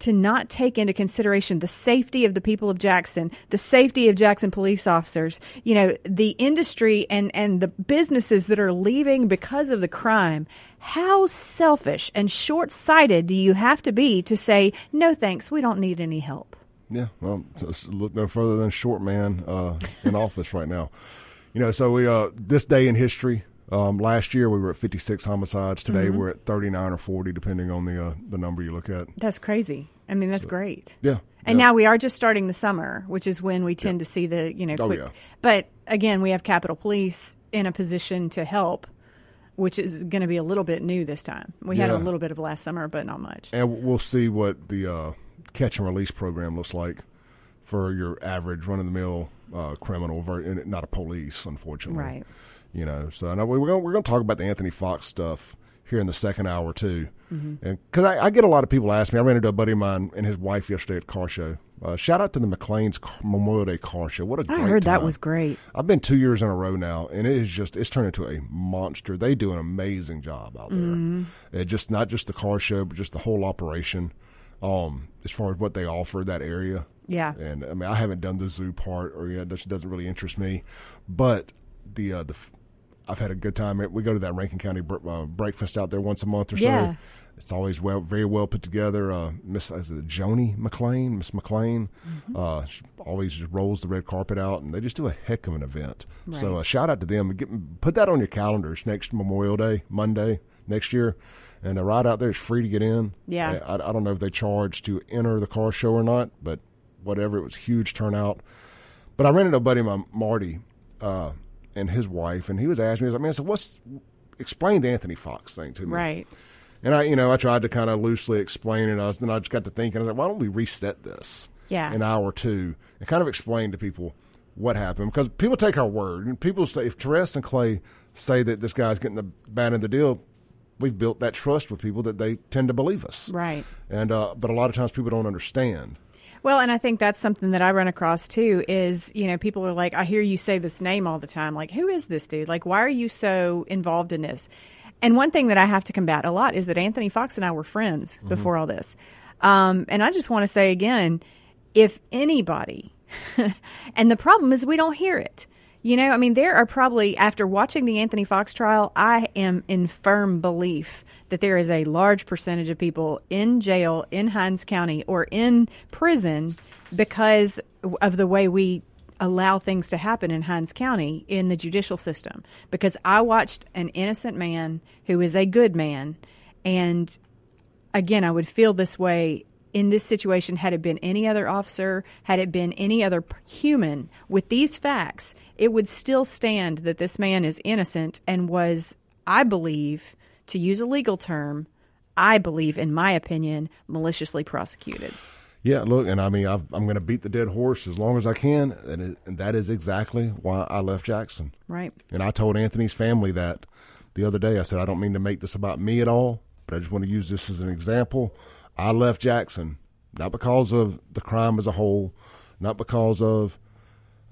to not take into consideration the safety of the people of Jackson, the safety of Jackson police officers, you know, the industry and, and the businesses that are leaving because of the crime. How selfish and short sighted do you have to be to say, no thanks, we don't need any help? Yeah, well, look no further than short man uh, in office right now. You know, so we uh, this day in history. Um, last year we were at 56 homicides. Today Mm-hmm. we're at 39 or 40, depending on the uh, the number you look at. That's crazy. I mean, that's great. Yeah, And yeah. now we are just starting the summer, which is when we tend to see the, you know, Oh, yeah. But again, we have Capitol Police in a position to help, which is going to be a little bit new this time. We had a little bit of last summer, but not much. and we'll see what the uh, catch and release program looks like for your average run of the mill uh, criminal, not a police, unfortunately. Right. You know, so I know we're going we're going to talk about the Anthony Fox stuff here in the second hour too, Mm-hmm. and because I, I get a lot of people ask me. I ran into a buddy of mine and his wife yesterday at car show, Uh, shout out to the McLean's Memorial Day Car Show. What a great I heard time. that was great. I've been two years in a row now, and it is just it's turned into a monster. They do an amazing job out there. Mm-hmm. It just not just the car show, but just the whole operation. Um, as far as what they offer that area, Yeah. and I mean I haven't done the zoo part, or yeah, that doesn't really interest me. But the uh, the I've had a good time. We go to that Rankin County br- uh, breakfast out there once a month or Yeah. so. It's always well, very well put together. Uh, Miss is it Joni McLean, Miss McLean, Mm-hmm. uh, always just rolls the red carpet out, and they just do a heck of an event. So Right. uh, shout out to them. Get, put that on your calendars next Memorial Day, Monday next year, and the ride out there is free to get in. Yeah. I, I don't know if they charge to enter the car show or not, but whatever, it was huge turnout. But I into a buddy of mine, Marty, uh, and his wife, and he was asking me, he was like, "Man, so what's explain the Anthony Fox thing to me?" Right. And I, you know, I tried to kind of loosely explain it. I was, then I just got to thinking, I was like, why don't we reset this? Yeah. An hour or two and kind of explain to people what happened because people take our word and people say if Teresa and Clay say that this guy's getting the bad end of the deal, we've built that trust with people that they tend to believe us. Right. And uh, but a lot of times people don't understand. Well, and I think that's something that I run across too is, you know, people are like, I hear you say this name all the time. Like, who is this dude? Like, why are you so involved in this? And one thing that I have to combat a lot is that Anthony Fox and I were friends before all this. Um, and I just want to say again, if anybody, and the problem is we don't hear it. You know, I mean, there are probably, after watching the Anthony Fox trial, I am in firm belief that there is a large percentage of people in jail in Hinds County or in prison because of the way we allow things to happen in Hinds County in the judicial system. Because I watched an innocent man who is a good man, and again, I would feel this way in this situation had it been any other officer, had it been any other human with these facts, it would still stand that this man is innocent and was, I believe, to use a legal term, I believe, in my opinion, maliciously prosecuted. Yeah, look, and I mean, I've, I'm going to beat the dead horse as long as I can, and, it, and that is exactly why I left Jackson. Right. And I told Anthony's family that the other day. I said, I don't mean to make this about me at all, but I just want to use this as an example. I left Jackson, not because of the crime as a whole, not because of,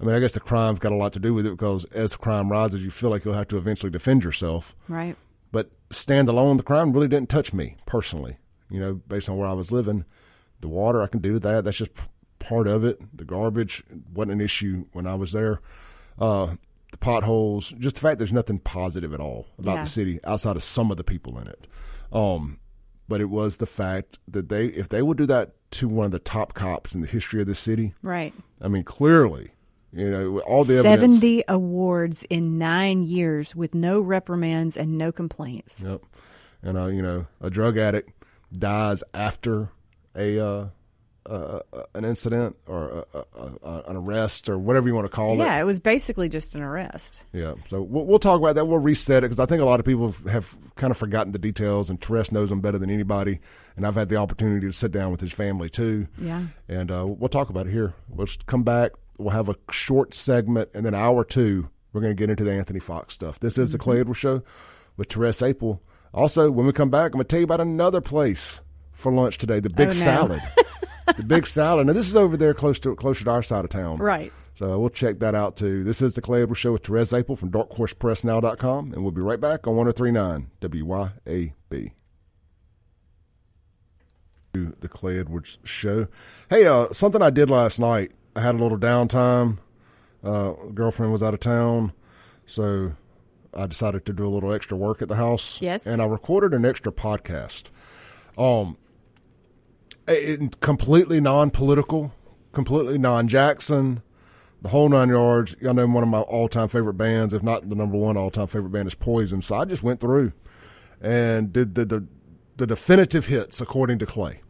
I mean, I guess the crime's got a lot to do with it because as crime rises, you feel like you'll have to eventually defend yourself. Right. But standalone, the crime really didn't touch me personally, you know, based on where I was living. The water, I can do that. That's just part of it. The garbage wasn't an issue when I was there. Uh, the potholes, just the fact there's nothing positive at all about Yeah. the city outside of some of the people in it. Um, but it was the fact that they, if they would do that to one of the top cops in the history of the city, Right. I mean, clearly, you know, all the evidence. 70 awards in nine years with no reprimands and no complaints. Yep. And uh, you know, a drug addict dies after a uh, uh, uh, an incident or uh, uh, uh, an arrest or whatever you want to call Yeah, it. Yeah, it was basically just an arrest. Yeah. So we'll, we'll talk about that. We'll reset it because I think a lot of people have, kind of forgotten the details, and Therese knows them better than anybody. And I've had the opportunity to sit down with his family too. Yeah. And uh, we'll talk about it here. We'll just come back. We'll have a short segment, and then hour two, we're going to get into the Anthony Fox stuff. This is the Clay Edwards Show with Therese Apel. Also, when we come back, I'm going to tell you about another place for lunch today, the Big Oh, no. Salad. the Big Salad. Now, this is over there close to closer to our side of town. Right. So we'll check that out too. This is the Clay Edwards Show with Therese Apel from darkhorsepressnow.com, and we'll be right back on 1039 WYAB. The Clay Edwards Show. Hey, uh, something I did last night. I had a little downtime. Uh, girlfriend was out of town, so I decided to do a little extra work at the house. Yes. and I recorded an extra podcast. Um, it, completely non-political, completely non-Jackson, the whole nine yards. I know one of my all-time favorite bands, if not the number one all-time favorite band, is Poison. So I just went through and did the the, the definitive hits according to Clay.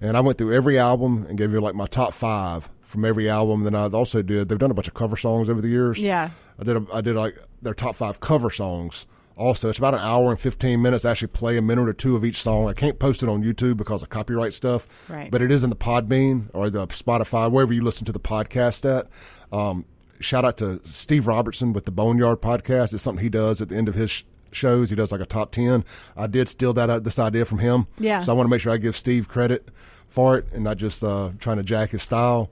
And I went through every album and gave you like my top five from every album. Then I also did. They've done a bunch of cover songs over the years. Yeah. I did. A, I did like their top five cover songs. Also, it's about an hour and fifteen minutes. I actually play a minute or two of each song. I can't post it on YouTube because of copyright stuff. Right. But it is in the Podbean or the Spotify, wherever you listen to the podcast at. Um, shout out to Steve Robertson with the Boneyard podcast. It's something he does at the end of his shows. He does like a top ten. I did steal that uh, this idea from him. Yeah. So I want to make sure I give Steve credit for it and not just uh, trying to jack his style.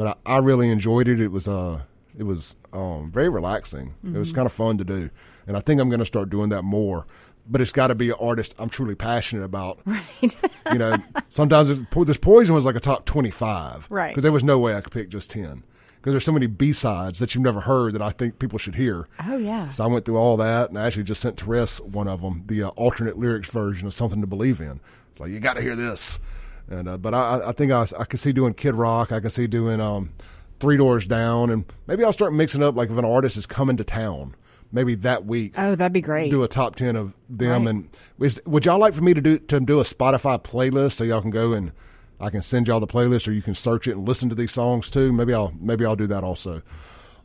But I, I really enjoyed it. It was uh, it was um, very relaxing. It was kind of fun to do, and I think I'm going to start doing that more. But it's got to be an artist I'm truly passionate about. Right. You know, sometimes this Poison was like a top 25, Right. Because there was no way I could pick just 10. Because there's so many B sides that you've never heard that I think people should hear. oh yeah. So I went through all that, and I actually just sent Therese one of them, the uh, alternate lyrics version of "Something to Believe In." It's like you got to hear this. And uh, but I, I think I, I can see doing Kid Rock. I can see doing um, Three Doors Down, and maybe I'll start mixing up. Like if an artist is coming to town, maybe that week Oh, that'd be great. do a top ten of them. Right. And is, would y'all like for me to do to do a Spotify playlist so y'all can go and I can send y'all the playlist, or you can search it and listen to these songs too. Maybe I'll maybe I'll do that also.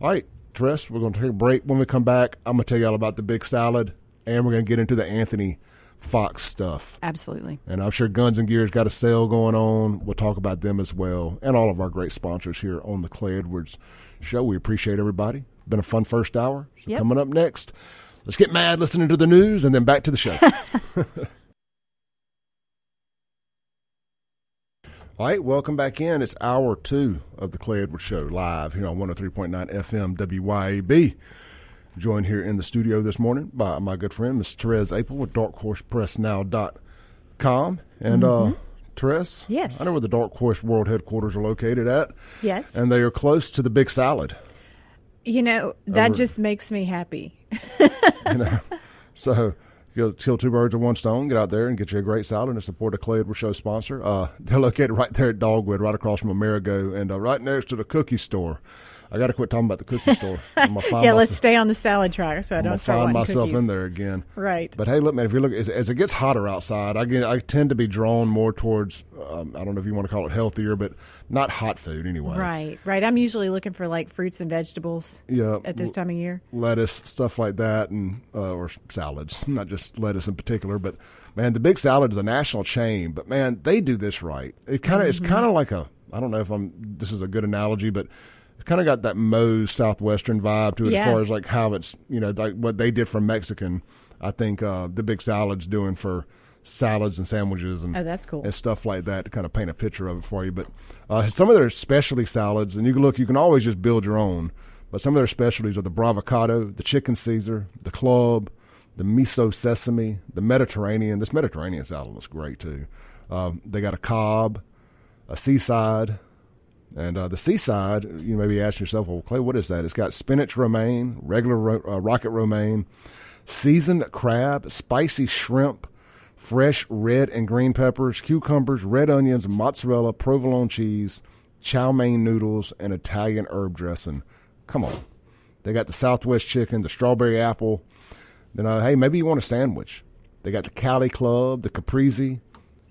All right, Tress, we're going to take a break. When we come back, I'm going to tell y'all about the big salad, and we're going to get into the Anthony Fox stuff. Absolutely. And I'm sure Guns and Gears got a sale going on. We'll talk about them as well, and all of our great sponsors here on the Clay Edwards Show. We appreciate everybody. Been a fun first hour. So Yep. coming up next, let's get mad listening to the news, and then back to the show. All right, welcome back in. It's hour two of the Clay Edwards Show live here on 103.9 FM WYAB. Joined here in the studio this morning by my good friend, Miss Therese Apel with darkhorsepressnow.com. And, uh, Therese? Mm-hmm. Yes. I know where the Dark Horse World headquarters are located at, Yes. and they are close to the Big Salad. you know, that Over- just makes me happy. you know. So you kill two birds with one stone. Get out there and get you a great salad and support a Clay Edwards Show sponsor. Uh, they're located right there at Dogwood, right across from Amerigo, and uh, right next to the cookie store. I got to quit talking about the cookie store. Yeah, let's stay on the salad track so I don't find myself cookies. in there again. Right. But hey, look, man, if you look as, as it gets hotter outside, I get I tend to be drawn more towards um, I don't know if you want to call it healthier, but not hot food anyway. Right, right. I'm usually looking for like fruits and vegetables Yeah. at this time of year. lettuce, stuff like that, and uh, or salads, not just lettuce in particular. But man, the Big Salad is a national chain. But man, they do this right. It kind of it's kind of like a I don't know if I'm this is a good analogy, but kind of got that Moe's southwestern vibe to it Yeah. as far as like how it's you know like what they did for Mexican. I think uh, the Big Salad's doing for salads and sandwiches and Oh, that's cool. and stuff like that to kind of paint a picture of it for you. But uh, some of their specialty salads, and you can look, you can always just build your own. But some of their specialties are the bravocado, the chicken Caesar, the club, the miso sesame, the Mediterranean. This Mediterranean salad looks great too. Um, they got a Cobb, a seaside, and uh, the seaside. You may be asking yourself, "Well, Clay, what is that?" It's got spinach romaine, regular ro- uh, rocket romaine, seasoned crab, spicy shrimp, fresh red and green peppers, cucumbers, red onions, mozzarella, provolone cheese, chow mein noodles, and Italian herb dressing. Come on. They got the Southwest chicken, the strawberry apple. Then, uh, hey, maybe you want a sandwich. They got the Cali Club, the Caprese.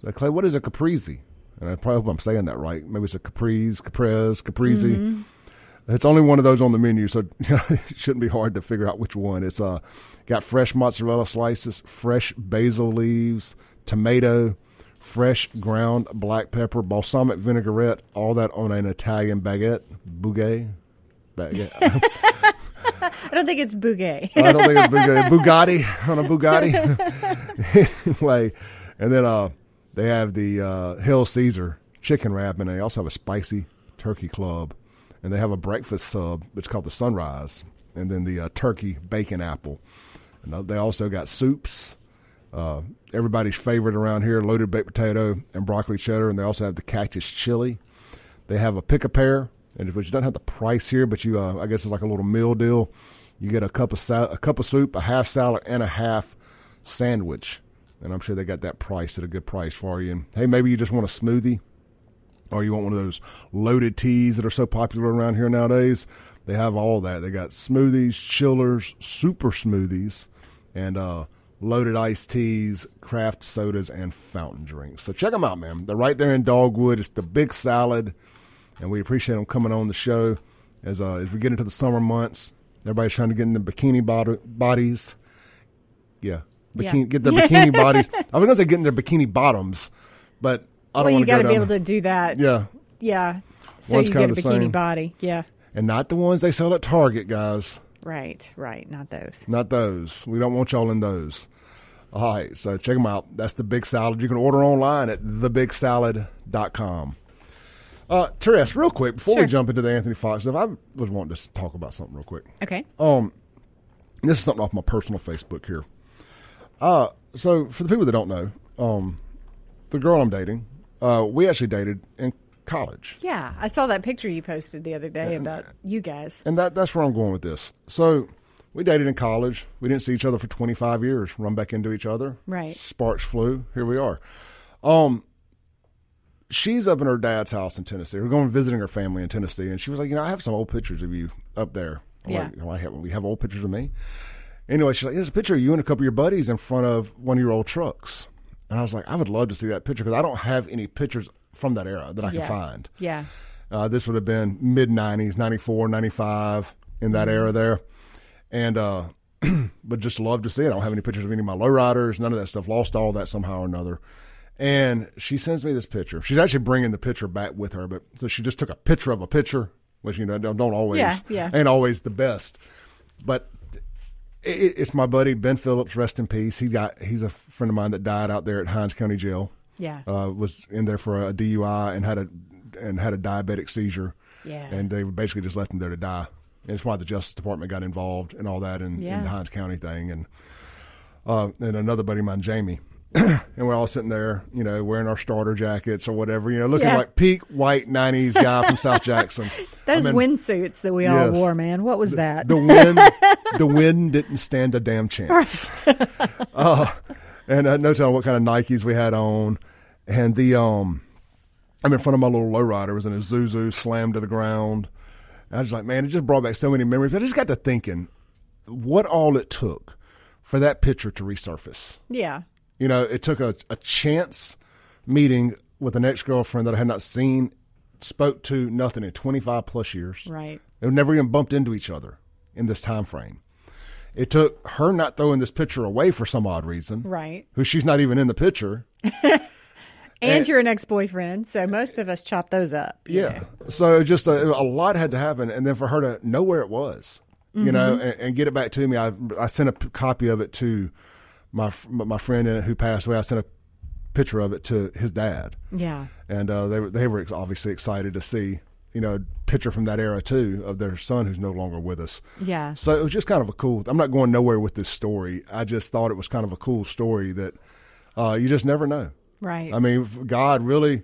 Like, Clay, what is a Caprese? And I probably hope I'm saying that right. Maybe it's a Caprese, Caprese, Caprese. It's only one of those on the menu, so it shouldn't be hard to figure out which one. It's uh, got fresh mozzarella slices, fresh basil leaves, tomato, fresh ground black pepper, balsamic vinaigrette, all that on an Italian baguette, bouguet. baguette. I don't think it's bouguet. I don't think it's Bugatti. Bugatti on a Bugatti. anyway, and then uh, they have the uh, Hill Caesar chicken wrap, and they also have a spicy turkey club, and they have a breakfast sub. It's called the Sunrise, and then the uh, turkey bacon apple. And uh, they also got soups. Uh, everybody's favorite around here: loaded baked potato and broccoli cheddar, and they also have the cactus chili. They have a pick a pair, and which doesn't have the price here, but you, uh, I guess it's like a little meal deal. You get a cup of sal- a cup of soup, a half salad, and a half sandwich, and I'm sure they got that price at a good price for you. And hey, maybe you just want a smoothie, or you want one of those loaded teas that are so popular around here nowadays. They have all that. They got smoothies, chillers, super smoothies, and uh, loaded iced teas, craft sodas, and fountain drinks. So check them out, man. They're right there in Dogwood. It's the Big Salad, and we appreciate them coming on the show as uh, as we get into the summer months. Everybody's trying to get in the bikini bod- bodies. Yeah, bikini, Yeah. get their bikini bodies. I was going to say getting their bikini bottoms, but I don't well, you want to got go to be able to do that. Yeah, Yeah. So One's you get a bikini same. body. Yeah. and not the ones they sell at Target, guys. Right, right. Not those. Not those. We don't want y'all in those. All right, so check them out. That's the Big Salad. You can order online at thebigsalad.com. Uh, Therese, real quick, before Sure. we jump into the Anthony Fox stuff, I was wanting to talk about something real quick. Okay. Um, this is something off my personal Facebook here. Uh, so for the people that don't know, um, the girl I'm dating, uh, we actually dated in college. Yeah, I saw that picture you posted the other day about you guys. And that that's where I'm going with this. So we dated in college. We didn't see each other for 25 years. Run back into each other. Right. Sparks flew. Here we are. Um, she's up in her dad's house in Tennessee. We're going visiting her family in Tennessee, and she was like, you know, I have some old pictures of you up there. I'm Yeah. like, "Oh, have, we have old pictures of me. Anyway, she's like, there's a picture of you and a couple of your buddies in front of one of your old trucks. And I was like, I would love to see that picture because I don't have any pictures from that era that I can find. Yeah. Uh, this would have been mid 90s, 94, 95, in that era there. And, uh, but just love to see it. I don't have any pictures of any of my lowriders, none of that stuff. Lost all that somehow or another. And she sends me this picture. She's actually bringing the picture back with her, but so she just took a picture of a picture, which, you know, don't, don't always, Yeah, yeah. ain't always the best. But it, it's my buddy Ben Phillips, rest in peace. He got, he's a friend of mine that died out there at Hinds County Jail Yeah. uh, was in there for a DUI and had a and had a diabetic seizure. Yeah. And they basically just left him there to die. And it's why the Justice Department got involved and all that in, Yeah. in the Hinds County thing. And uh, and another buddy of mine, Jamie. and we're all sitting there, you know, wearing our starter jackets or whatever, you know, looking Yeah. like peak white '90s guy from South Jackson. Those I mean, windsuits that we all wore, man. What was that? the wind, the wind didn't stand a damn chance. uh, and uh, no telling what kind of Nikes we had on, and the um, I'm in front of my little lowrider. It was an Isuzu, slammed to the ground. And I was like, man, it just brought back so many memories. I just got to thinking, what all it took for that picture to resurface. yeah. You know, it took a, a chance meeting with an ex girlfriend that I had not seen, spoke to nothing in 25 plus years. Right. They never even bumped into each other in this time frame. It took her not throwing this picture away for some odd reason, Right. who she's not even in the picture. And, And- you're an ex boyfriend, so most of us chop those up. Yeah. know. So it just a, a lot had to happen, and then for her to know where it was, you mm-hmm. know, and, and get it back to me. I I sent a p- copy of it to my my friend who passed away. I sent a picture of it to his dad, Yeah. and uh, they were they were obviously excited to see you know a picture from that era too of their son who's no longer with us. Yeah. So it was just kind of a cool. I'm not going nowhere with this story. I just thought it was kind of a cool story that uh, you just never know. Right. I mean, God really,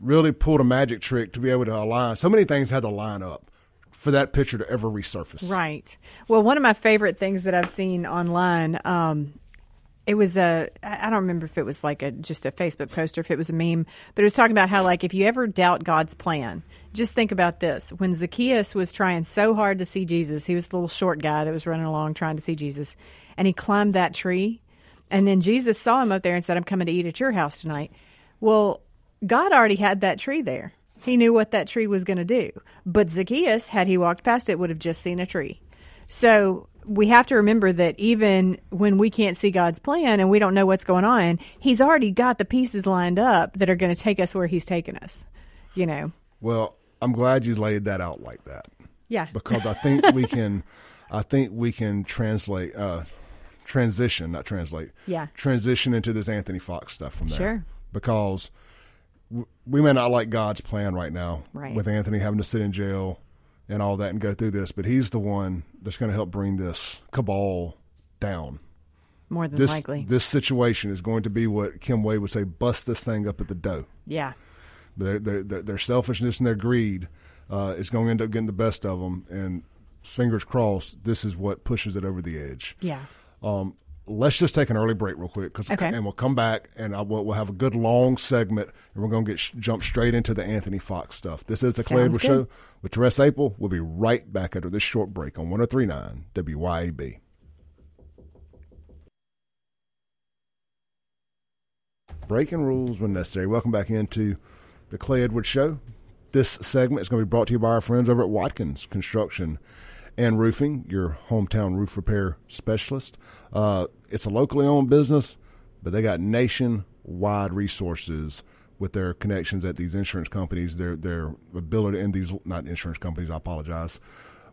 really pulled a magic trick to be able to align. So many things had to line up for that picture to ever resurface. Right. Well, one of my favorite things that I've seen online, um, it was a i don't remember if it was like a, just a Facebook post or if it was a meme, but it was talking about how, like, if you ever doubt God's plan, just think about this. When Zacchaeus was trying so hard to see Jesus, he was the little short guy that was running along trying to see Jesus, and he climbed that tree. And then Jesus saw him up there and said, I'm coming to eat at your house tonight. Well, God already had that tree there. He knew what that tree was going to do. But Zacchaeus, had he walked past it, would have just seen a tree. So we have to remember that even when we can't see God's plan and we don't know what's going on, He's already got the pieces lined up that are going to take us where He's taken us. You know? Well, I'm glad you laid that out like that Yeah. because I think we can, I think we can translate, uh, transition, not translate. Yeah. Transition into this Anthony Fox stuff from there. Sure. Because we may not like God's plan right now Right. with Anthony having to sit in jail and all that and go through this, but he's the one that's going to help bring this cabal down. More than This likely. this situation is going to be what Kim Wade would say: bust this thing up at the dough. yeah. Their their, their, selfishness and their greed uh, is going to end up getting the best of them, and fingers crossed, this is what pushes it over the edge. Yeah. Um, let's just take an early break real quick, 'cause- Okay. and we'll come back and I, we'll, we'll have a good long segment, and we're going to get sh- jump straight into the Anthony Fox stuff. This is the Clay Edwards Show with Therese Apel. We'll be right back after this short break on 1039 WYAB. Breaking rules when necessary. Welcome back into the Clay Edwards Show. This segment is going to be brought to you by our friends over at Watkins Construction and Roofing, your hometown roof repair specialist. Uh, it's a locally owned business, but they got nationwide resources with their connections at these insurance companies, their their ability in these not insurance companies. I apologize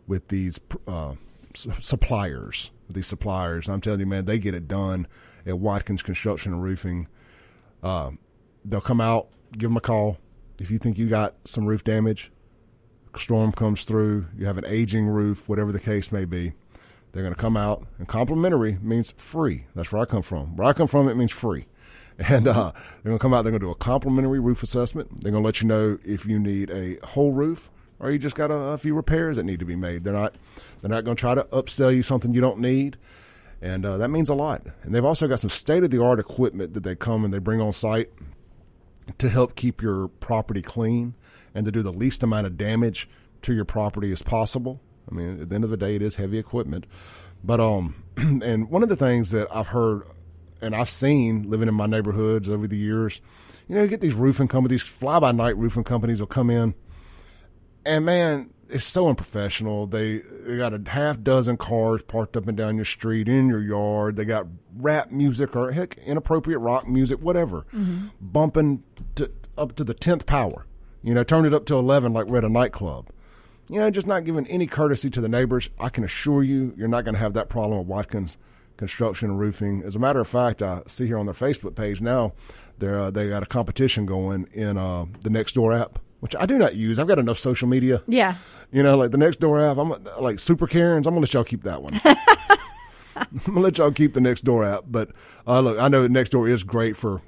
with these uh, suppliers. These suppliers, I'm telling you, man, they get it done at Watkins Construction and Roofing. Uh, they'll come out, give them a call. If you think you got some roof damage, storm comes through, you have an aging roof, whatever the case may be, they're going to come out. And complimentary means free. That's where I come from. Where I come from, it means free. And uh, they're going to come out. They're going to do a complimentary roof assessment. They're going to let you know if you need a whole roof or you just got a, a few repairs that need to be made. They're not they're not going to try to upsell you something you don't need. And uh, that means a lot. And they've also got some state of the art equipment that they come and they bring on site to help keep your property clean and to do the least amount of damage to your property as possible. I mean, at the end of the day, it is heavy equipment. But um, and one of the things that I've heard and I've seen living in my neighborhoods over the years, you know, you get these roofing companies, fly by night roofing companies will come in, and man, it's so unprofessional. They, they got a half dozen cars parked up and down your street, in your yard. They got rap music or heck, inappropriate rock music, whatever, mm-hmm. bumping to, up to the tenth power. You know, turned it up to eleven like we're at a nightclub you know, just not giving any courtesy to the neighbors. I can assure you, you're not going to have that problem with Watkins Construction and Roofing. As a matter of fact, I see here on their Facebook page now, they're uh, they got a competition going in uh, the Nextdoor app, which I do not use. I've got enough social media. Yeah. You know, like the Nextdoor app. I'm like Super Karens. I'm gonna let y'all keep that one. I'm gonna let y'all keep the Nextdoor app. But uh, look, I know that Nextdoor is great for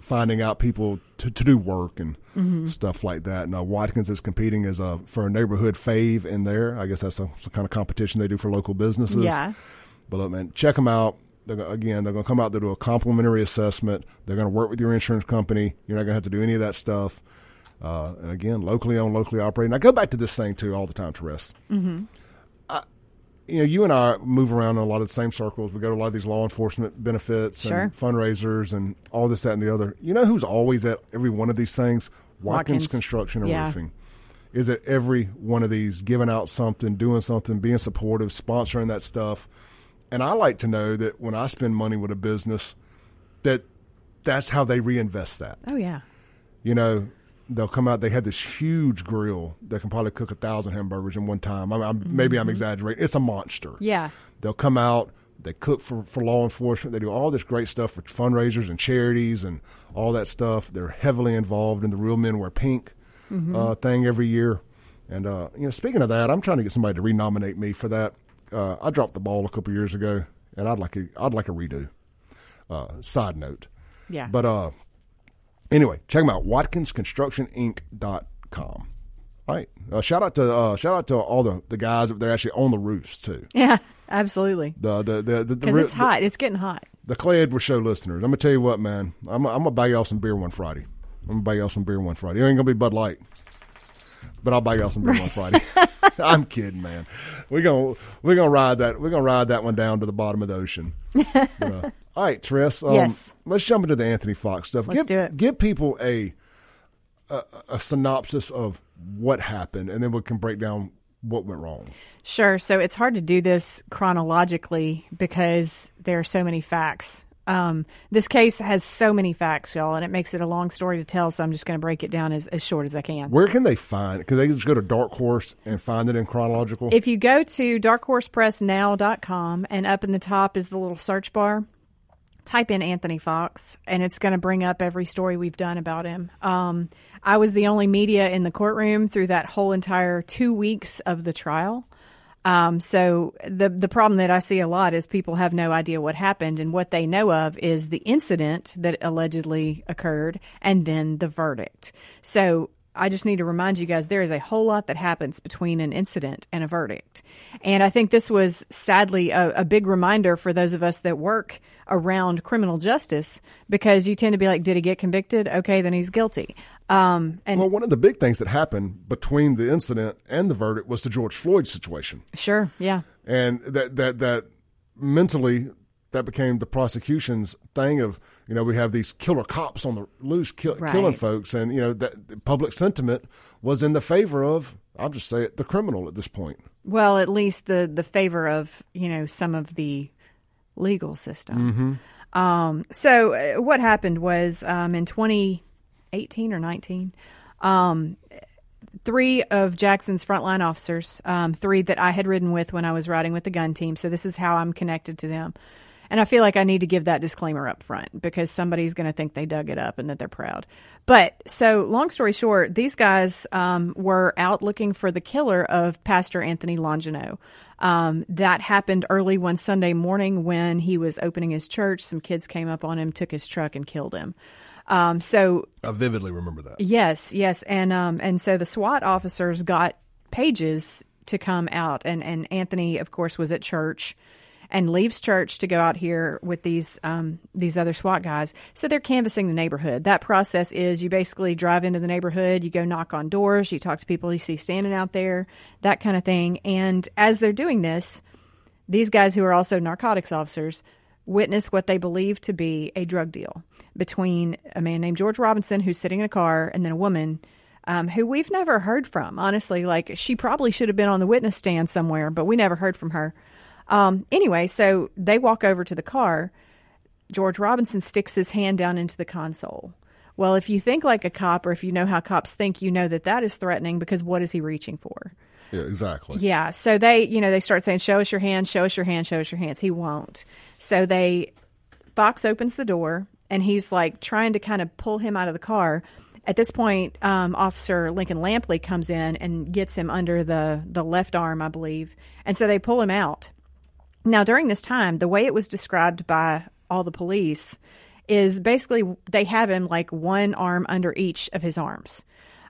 finding out people to, to do work and mm-hmm. stuff like that. And uh, Watkins is competing as a for a neighborhood fave in there. I guess that's the kind of competition they do for local businesses. Yeah. But look, man, check them out. They're, again, they're going to come out to do a complimentary assessment. They're going to work with your insurance company. You're not going to have to do any of that stuff. Uh, and again, locally owned, locally operated. I go back to this thing too all the time, Therese. Mm-hmm you know, you and I move around in a lot of the same circles. We go to a lot of these law enforcement benefits sure. and fundraisers and all this, that, and the other. You know who's always at every one of these things? Watkins, Watkins. Construction and yeah. Roofing is at every one of these, giving out something, doing something, being supportive, sponsoring that stuff. And I like to know that when I spend money with a business, that that's how they reinvest that. Oh yeah. You know, they'll come out. They have this huge grill that can probably cook a thousand hamburgers in one time. I mean, I'm, mm-hmm. maybe I'm exaggerating. It's a monster. Yeah. They'll come out. They cook for, for law enforcement. They do all this great stuff for fundraisers and charities and all that stuff. They're heavily involved in the Real Men Wear Pink mm-hmm. uh, thing every year. And uh, you know, speaking of that, I'm trying to get somebody to renominate me for that. Uh, I dropped the ball a couple years ago, and I'd like a I'd like a redo. Uh, side note. Yeah. But uh, Anyway, check them out. WatkinsConstructionInc.com. All right. Uh, shout out to uh, shout out to all the, the guys that they're actually on the roofs too. Yeah, absolutely. The the the the, because it's hot. it's getting hot. The Clay Edwards Show listeners, I'm gonna tell you what, man. I'm I'm gonna buy y'all some beer one Friday. I'm gonna buy y'all some beer one Friday. It ain't gonna be Bud Light, but I'll buy y'all some beer right. one Friday. I'm kidding, man. We're gonna we're gonna ride that we're gonna ride that one down to the bottom of the ocean. But, uh, all right, Tris. Um, yes. Let's jump into the Anthony Fox stuff. Let's give, do it. Give people a, a, a synopsis of what happened, and then we can break down what went wrong. Sure. So it's hard to do this chronologically because there are so many facts. Um, this case has so many facts, y'all, and it makes it a long story to tell. So I'm just going to break it down as, as short as I can. Where can they find? Can they just go to Dark Horse and find it in chronological? If you go to darkhorsepressnow.com and up in the top is the little search bar, type in Anthony Fox, and it's going to bring up every story we've done about him. Um, I was the only media in the courtroom through that whole entire two weeks of the trial. Um, so the the problem that I see a lot is people have no idea what happened, and what they know of is the incident that allegedly occurred, and then the verdict. So I just need to remind you guys there is a whole lot that happens between an incident and a verdict. And I think this was sadly a, a, big reminder for those of us that work around criminal justice because you tend to be like, did he get convicted? Okay, then he's guilty. Um, and well, one of the big things that happened between the incident and the verdict was the George Floyd situation. Sure, yeah. And that, that, that mentally, that became the prosecution's thing of, you know, we have these killer cops on the loose kill, right. killing folks, and you know that public sentiment was in the favor of I'll just say it the criminal at this point. Well, at least the the favor of you know some of the legal system. Mm-hmm. Um, so uh, what happened was um, in 2018 or 19, um, three of Jackson's frontline officers, um, three that I had ridden with when I was riding with the gun team. So this is how I'm connected to them. And I feel like I need to give that disclaimer up front because somebody's going to think they dug it up and that they're proud. But so, long story short, these guys um, were out looking for the killer of Pastor Anthony Longino. Um, that happened early one Sunday morning when he was opening his church. Some kids came up on him, took his truck, and killed him. Um, so I vividly remember that. Yes, yes, and um, and so the SWAT officers got pages to come out, and and Anthony, of course, was at church and leaves church to go out here with these um, these other SWAT guys. So they're canvassing the neighborhood. That process is you basically drive into the neighborhood, you go knock on doors, you talk to people you see standing out there, that kind of thing. And as they're doing this, these guys who are also narcotics officers witness what they believe to be a drug deal between a man named George Robinson who's sitting in a car and then a woman um, who we've never heard from. Honestly, like she probably should have been on the witness stand somewhere, but we never heard from her. Um, anyway, so they walk over to the car. George Robinson sticks his hand down into the console. Well, if you think like a cop, or if you know how cops think, you know that that is threatening because what is he reaching for? Yeah, exactly. Yeah. So they, you know, they start saying, "Show us your hands. Show us your hands. Show us your hands." He won't. So they, Fox opens the door, and he's like trying to kind of pull him out of the car. At this point, um, Officer Lincoln Lampley comes in and gets him under the the left arm, I believe, and so they pull him out. Now, during this time, the way it was described by all the police is basically they have him like one arm under each of his arms.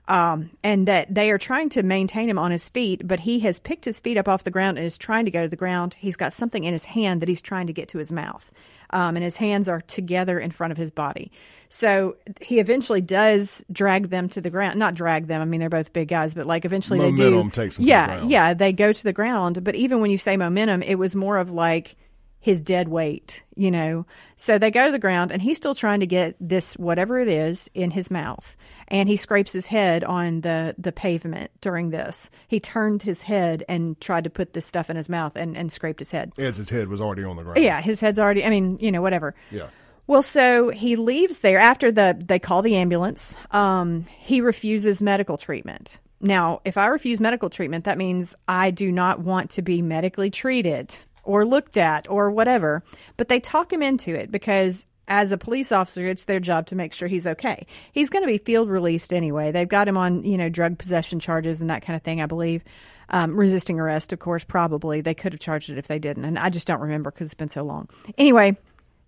Um, and that they are trying to maintain him on his feet, but he has picked his feet up off the ground and is trying to go to the ground. He's got something in his hand that he's trying to get to his mouth, um, and his hands are together in front of his body. So he eventually does drag them to the ground. Not drag them. I mean, they're both big guys, but like eventually momentum they do. takes them yeah, the yeah, they go to the ground. But even when you say momentum, it was more of like his dead weight, you know. So they go to the ground, and he's still trying to get this whatever it is in his mouth, and he scrapes his head on the the pavement during this. He turned his head and tried to put this stuff in his mouth, and and scraped his head. As his head was already on the ground. Yeah, his head's already. I mean, you know, whatever. Yeah. Well, so he leaves there after the they call the ambulance. Um, he refuses medical treatment. Now, if I refuse medical treatment, that means I do not want to be medically treated or looked at or whatever. But they talk him into it because as a police officer, it's their job to make sure he's okay. He's going to be field released anyway. They've got him on, you know, drug possession charges and that kind of thing, I believe. Um, resisting arrest, of course, probably. They could have charged it if they didn't. And I just don't remember because it's been so long. Anyway,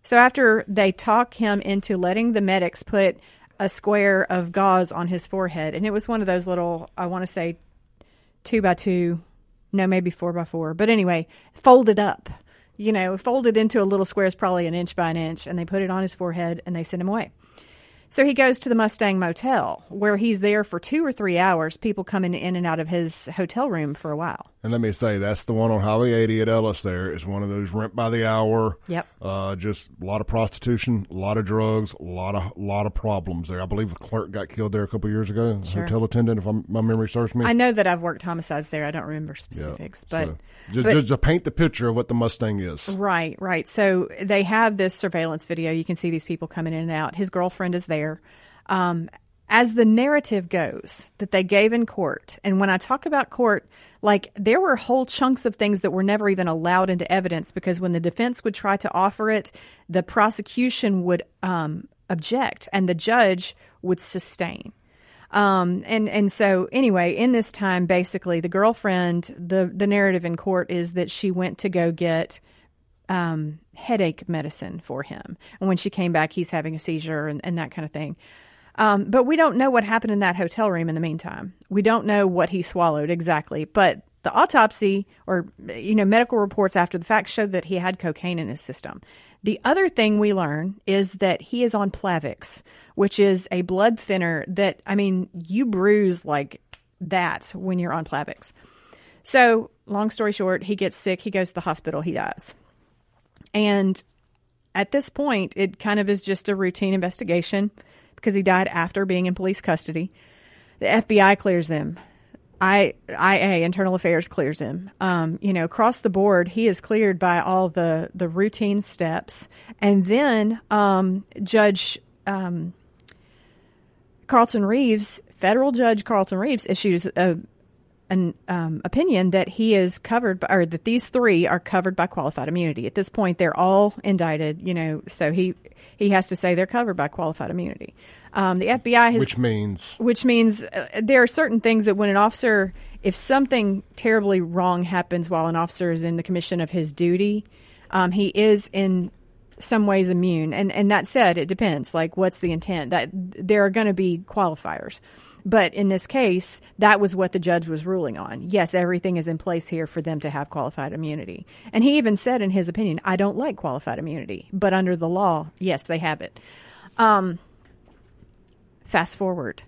so after they talk him into letting the medics put a square of gauze on his forehead, and it was one of those little, I want to say, two by two, no, maybe four by four, but anyway, folded up. You know, folded into a little square is probably an inch by an inch, and they put it on his forehead and they send him away. So he goes to the Mustang Motel, where he's there for two or three hours. People coming in and out of his hotel room for a while. And let me say, that's the one on Highway 80 at Ellis. There is one of those rent by the hour. Yep. Uh, just a lot of prostitution, a lot of drugs, a lot of lot of problems there. I believe a clerk got killed there a couple years ago. Sure. Hotel attendant, if I'm, my memory serves me. I know that I've worked homicides there. I don't remember specifics, Yeah. but So, just, but- just to paint the picture of what the Mustang is. Right, right. So they have this surveillance video. You can see these people coming in and out. His girlfriend is there. Um, as the narrative goes that they gave in court, and when I talk about court, like there were whole chunks of things that were never even allowed into evidence because when the defense would try to offer it, the prosecution would um, object and the judge would sustain. Um, and and so anyway, in this time, basically, the girlfriend, the the narrative in court is that she went to go get um, headache medicine for him, and when she came back, he's having a seizure and, and that kind of thing. Um, but we don't know what happened in that hotel room in the meantime. We don't know what he swallowed exactly, but the autopsy or you know medical reports after the fact showed that he had cocaine in his system. The other thing we learn is that he is on Plavix, which is a blood thinner that I mean you bruise like that when you're on Plavix. So, long story short, he gets sick, he goes to the hospital, he dies. And at this point, it kind of is just a routine investigation because he died after being in police custody. The FBI clears him. I, IA, Internal Affairs, clears him. Um, you know, across the board, he is cleared by all the, the routine steps. And then um, Judge um, Carlton Reeves federal judge Carlton Reeves issues a, an um, opinion that he is covered, by, or that these three are covered by qualified immunity. At this point, they're all indicted. You know, so he he has to say they're covered by qualified immunity. Um, the FBI has, which means which means uh, there are certain things that when an officer, if something terribly wrong happens while an officer is in the commission of his duty, um, he is in some ways immune. And and that said, it depends. Like, what's the intent? That there are going to be qualifiers. But in this case, that was what the judge was ruling on. Yes, everything is in place here for them to have qualified immunity. And he even said in his opinion, I don't like qualified immunity, but under the law, yes, they have it. Um, fast forward.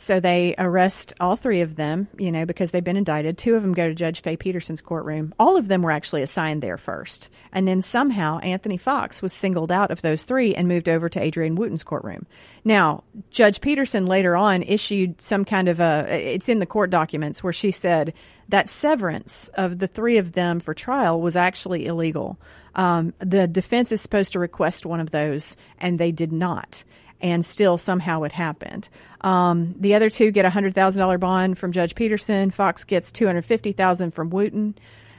So they arrest all three of them, you know, because they've been indicted. Two of them go to Judge Faye Peterson's courtroom. All of them were actually assigned there first. And then somehow Anthony Fox was singled out of those three and moved over to Adrienne Wooten's courtroom. Now, Judge Peterson later on issued some kind of a, it's in the court documents where she said that severance of the three of them for trial was actually illegal. Um, the defense is supposed to request one of those, and they did not and still somehow it happened. Um, the other two get a hundred thousand dollar bond from Judge Peterson. Fox gets two hundred fifty thousand from Wooten.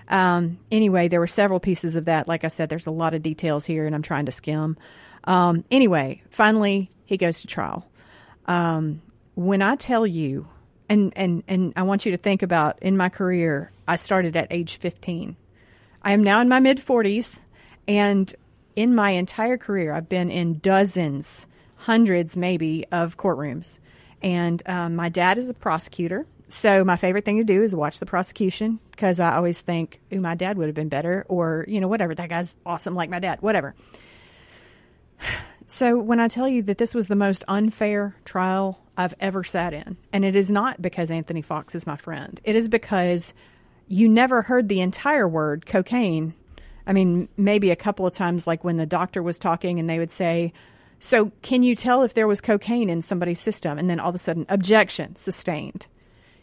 Um, anyway, there were several pieces of that. Like I said, there's a lot of details here, and I'm trying to skim. Um, anyway, finally, he goes to trial. Um, when I tell you, and, and, and I want you to think about in my career, I started at age 15. I am now in my mid 40s, and in my entire career, I've been in dozens hundreds maybe of courtrooms. And um, my dad is a prosecutor. So my favorite thing to do is watch the prosecution because I always think, "Ooh, my dad would have been better," or you know, whatever. That guy's awesome, like my dad, whatever. So when I tell you that this was the most unfair trial I've ever sat in, and it is not because Anthony Fox is my friend, it is because you never heard the entire word cocaine. I mean, maybe a couple of times, like when the doctor was talking and they would say, so, can you tell if there was cocaine in somebody's system? And then all of a sudden, objection sustained.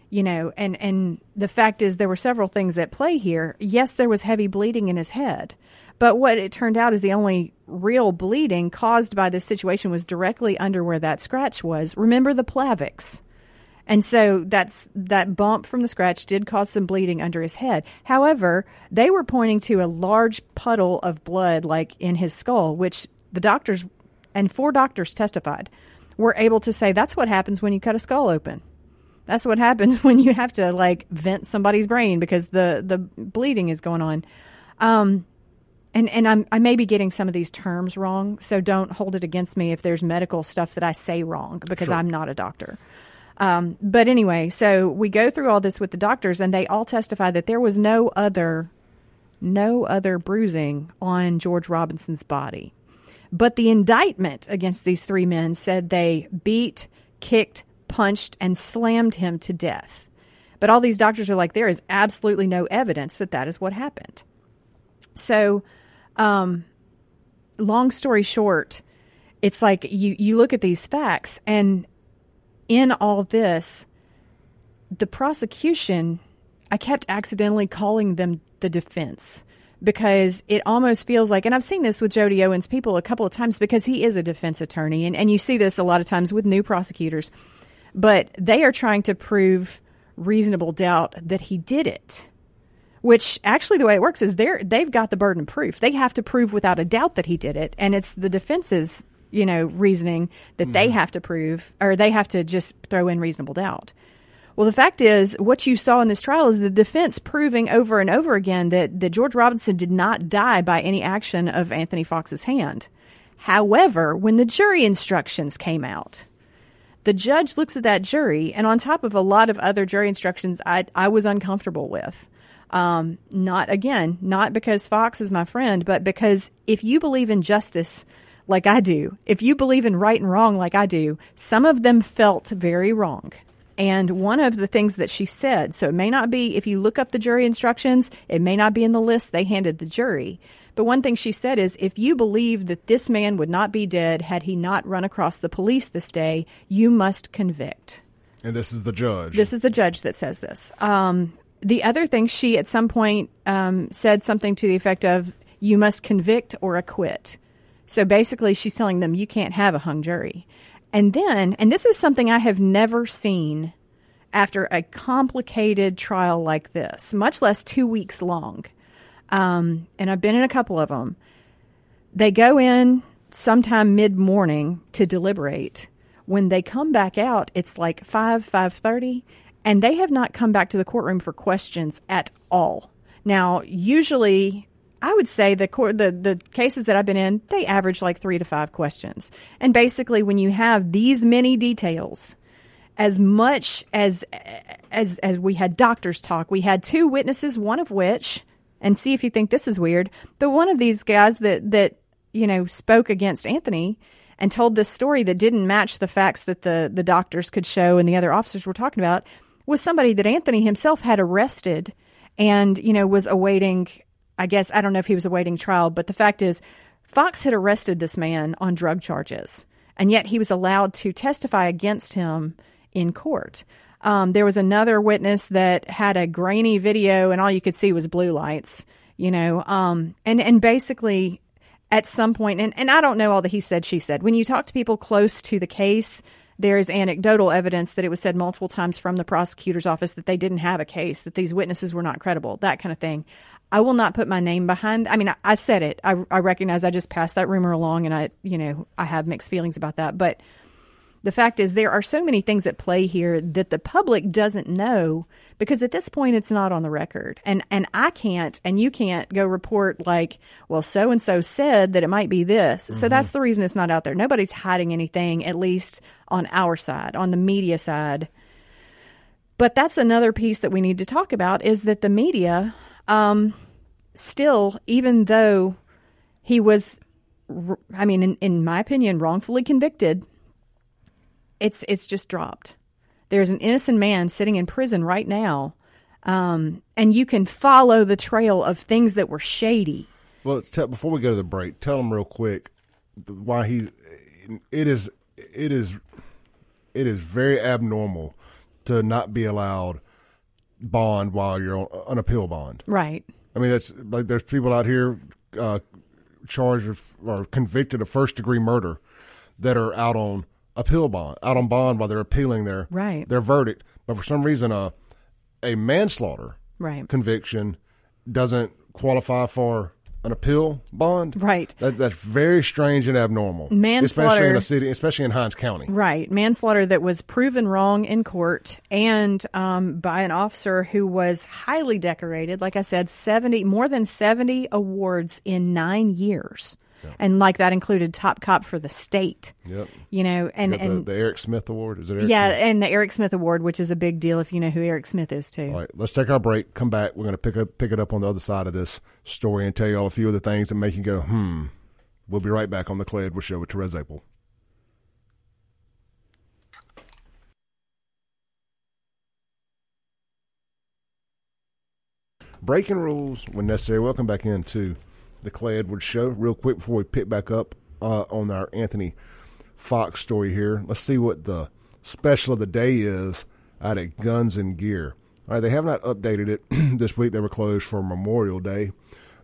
You know, and, and the fact is, there were several things at play here. Yes, there was heavy bleeding in his head, but what it turned out is the only real bleeding caused by this situation was directly under where that scratch was. Remember the Plavix. And so that's that bump from the scratch did cause some bleeding under his head. However, they were pointing to a large puddle of blood like in his skull, which the doctors and four doctors testified, were able to say that's what happens when you cut a skull open. That's what happens when you have to like vent somebody's brain because the the bleeding is going on. Um, and and I'm, I may be getting some of these terms wrong, so don't hold it against me if there's medical stuff that I say wrong because sure. I'm not a doctor. Um, but anyway, so we go through all this with the doctors, and they all testify that there was no other no other bruising on George Robinson's body. But the indictment against these three men said they beat, kicked, punched, and slammed him to death. But all these doctors are like, there is absolutely no evidence that that is what happened. So, um, long story short, it's like you, you look at these facts, and in all this, the prosecution, I kept accidentally calling them the defense because it almost feels like, and I've seen this with Jody Owens people a couple of times because he is a defense attorney, and, and you see this a lot of times with new prosecutors, but they are trying to prove reasonable doubt that he did it. Which actually, the way it works is they're they've got the burden of proof. They have to prove without a doubt that he did it, and it's the defense's you know reasoning that mm. they have to prove, or they have to just throw in reasonable doubt. Well, the fact is, what you saw in this trial is the defense proving over and over again that, that George Robinson did not die by any action of Anthony Fox's hand. However, when the jury instructions came out, the judge looks at that jury, and on top of a lot of other jury instructions I, I was uncomfortable with. Um, not again, not because Fox is my friend, but because if you believe in justice like I do, if you believe in right and wrong like I do, some of them felt very wrong. And one of the things that she said, so it may not be, if you look up the jury instructions, it may not be in the list they handed the jury. But one thing she said is if you believe that this man would not be dead had he not run across the police this day, you must convict. And this is the judge. This is the judge that says this. Um, the other thing, she at some point um, said something to the effect of, you must convict or acquit. So basically, she's telling them you can't have a hung jury. And then, and this is something I have never seen after a complicated trial like this, much less two weeks long. Um, and I've been in a couple of them. They go in sometime mid morning to deliberate. When they come back out, it's like five five thirty, and they have not come back to the courtroom for questions at all. Now, usually I would say the, court, the the cases that I've been in, they average like three to five questions. And basically, when you have these many details, as much as as as we had doctors talk, we had two witnesses, one of which, and see if you think this is weird, but one of these guys that that you know spoke against Anthony and told this story that didn't match the facts that the the doctors could show and the other officers were talking about was somebody that Anthony himself had arrested and you know was awaiting I guess I don't know if he was awaiting trial, but the fact is, Fox had arrested this man on drug charges, and yet he was allowed to testify against him in court. Um, there was another witness that had a grainy video, and all you could see was blue lights. You know, um, and and basically, at some point, and, and I don't know all the he said she said. When you talk to people close to the case, there is anecdotal evidence that it was said multiple times from the prosecutor's office that they didn't have a case, that these witnesses were not credible, that kind of thing. I will not put my name behind. I mean, I, I said it. I, I recognize I just passed that rumor along, and I, you know, I have mixed feelings about that. But the fact is, there are so many things at play here that the public doesn't know because at this point it's not on the record, and and I can't, and you can't go report like, well, so and so said that it might be this. Mm-hmm. So that's the reason it's not out there. Nobody's hiding anything, at least on our side, on the media side. But that's another piece that we need to talk about is that the media um, still, even though he was, I mean, in, in my opinion, wrongfully convicted, it's it's just dropped. There's an innocent man sitting in prison right now, um, and you can follow the trail of things that were shady. Well, tell, before we go to the break, tell him real quick why he. It is it is it is very abnormal to not be allowed bond while you're on, on appeal bond. Right. I mean, that's like there's people out here uh, charged or convicted of first degree murder that are out on appeal bond, out on bond while they're appealing their right. their verdict. But for some reason, uh, a manslaughter right. conviction doesn't qualify for an appeal bond. Right. That, that's very strange and abnormal. Manslaughter. Especially in a city, especially in Hinds County. Right. Manslaughter that was proven wrong in court and um, by an officer who was highly decorated. Like I said, 70, more than 70 awards in nine years. And like that included top cop for the state. Yep. You know, and, You and the, the Eric Smith Award. Is it Eric yeah, Smith? and the Eric Smith Award, which is a big deal if you know who Eric Smith is too. All right, let's take our break. Come back. We're going to pick up pick it up on the other side of this story and tell you all a few of the things that make you go, hmm. We'll be right back on the Clay Edwards Show with Therese Apel. Breaking rules when necessary. Welcome back into the Clay Edwards Show. Real quick before we pick back up uh, on our Anthony Fox story here, let's see what the special of the day is out at Guns and Gear. All right, they have not updated it this week. They were closed for Memorial Day,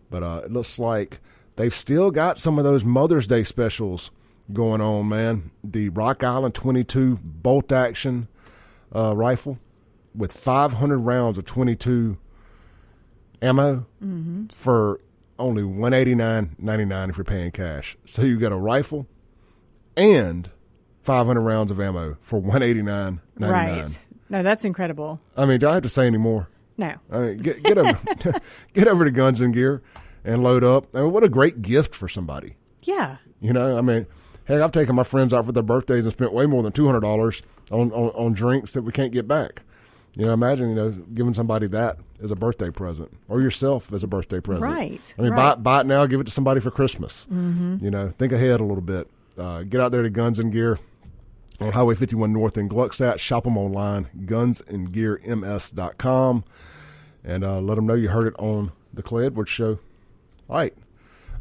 but uh, it looks like they've still got some of those Mother's Day specials going on. Man, the Rock Island 22 bolt action uh, rifle with 500 rounds of 22 ammo for only 189.99 if you're paying cash. So you got a rifle and 500 rounds of ammo for 189.99. Right. No, that's incredible. I mean, do I have to say any more? No. I mean, get get over get over to Guns and Gear and load up. I mean, what a great gift for somebody. Yeah. You know, I mean, heck, I've taken my friends out for their birthdays and spent way more than two hundred dollars on, on on drinks that we can't get back. You know, imagine you know giving somebody that as a birthday present, or yourself as a birthday present. Right, I mean, right. buy buy it now, give it to somebody for Christmas. Mm-hmm. You know, think ahead a little bit. Uh, get out there to Guns and Gear on Highway 51 North in Gluckstadt. Shop them online, gunsandgearms.com, and uh, let them know you heard it on the Clay Edwards Show. All right.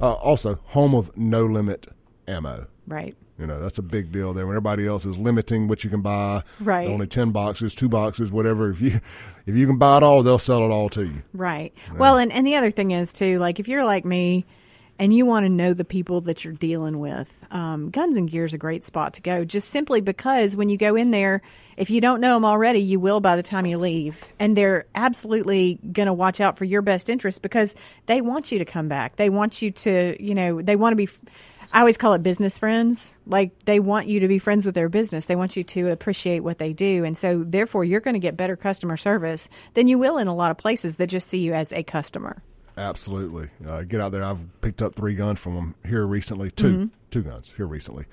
Uh, also, home of no limit ammo. Right. You know, that's a big deal there. When everybody else is limiting what you can buy, Right. Only ten boxes, two boxes, whatever. If you if you can buy it all, they'll sell it all to you. Right. Well, and, and the other thing is too, like if you're like me and you want to know the people that you're dealing with, um, Guns and Gear is a great spot to go. Just simply because when you go in there, if you don't know them already, you will by the time you leave, and they're absolutely going to watch out for your best interest because they want you to come back. They want you to, you know, they want to be. I always call it business friends. Like they want you to be friends with their business. They want you to appreciate what they do. And so therefore you're going to get better customer service than you will in a lot of places that just see you as a customer. Absolutely. Uh, get out there. I've picked up three guns from them here recently. 2 Mm-hmm. two guns here recently.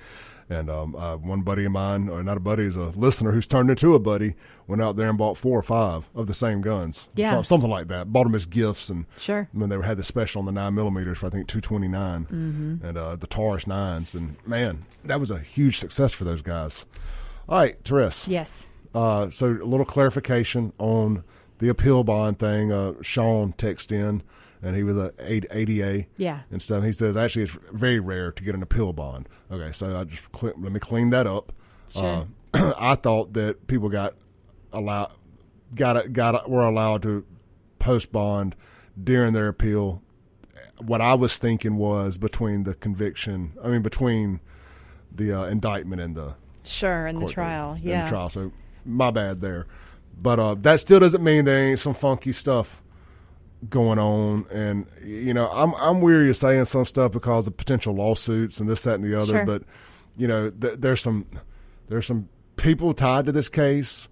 And um, uh, one buddy of mine, or not a buddy, is a listener who's turned into a buddy. Went out there and bought four or five of the same guns, Yeah. So- something like that. Bought them as gifts, and Sure. when they had the special on the nine millimeters for I think 229 Mm-hmm. and uh, the Taurus nines, and man, that was a huge success for those guys. All right, Therese. Yes. Uh, so a little clarification on the appeal bond thing. Uh, Sean texted in, and he was a ADA. Yeah. And stuff. He says actually it's very rare to get an appeal bond. Okay, so I just cle let me clean that up. Sure. Uh, I thought that people got allowed got got were allowed to post bond during their appeal. What I was thinking was between the conviction. I mean between the uh, indictment and the Sure. In the trial. date, Yeah. The trial. So my bad there. But uh, that still doesn't mean there ain't some funky stuff going on. And you know, I'm I'm weary of saying some stuff because of potential lawsuits and this, that, and the other. Sure. But you know, th- there's some there's some people tied to this case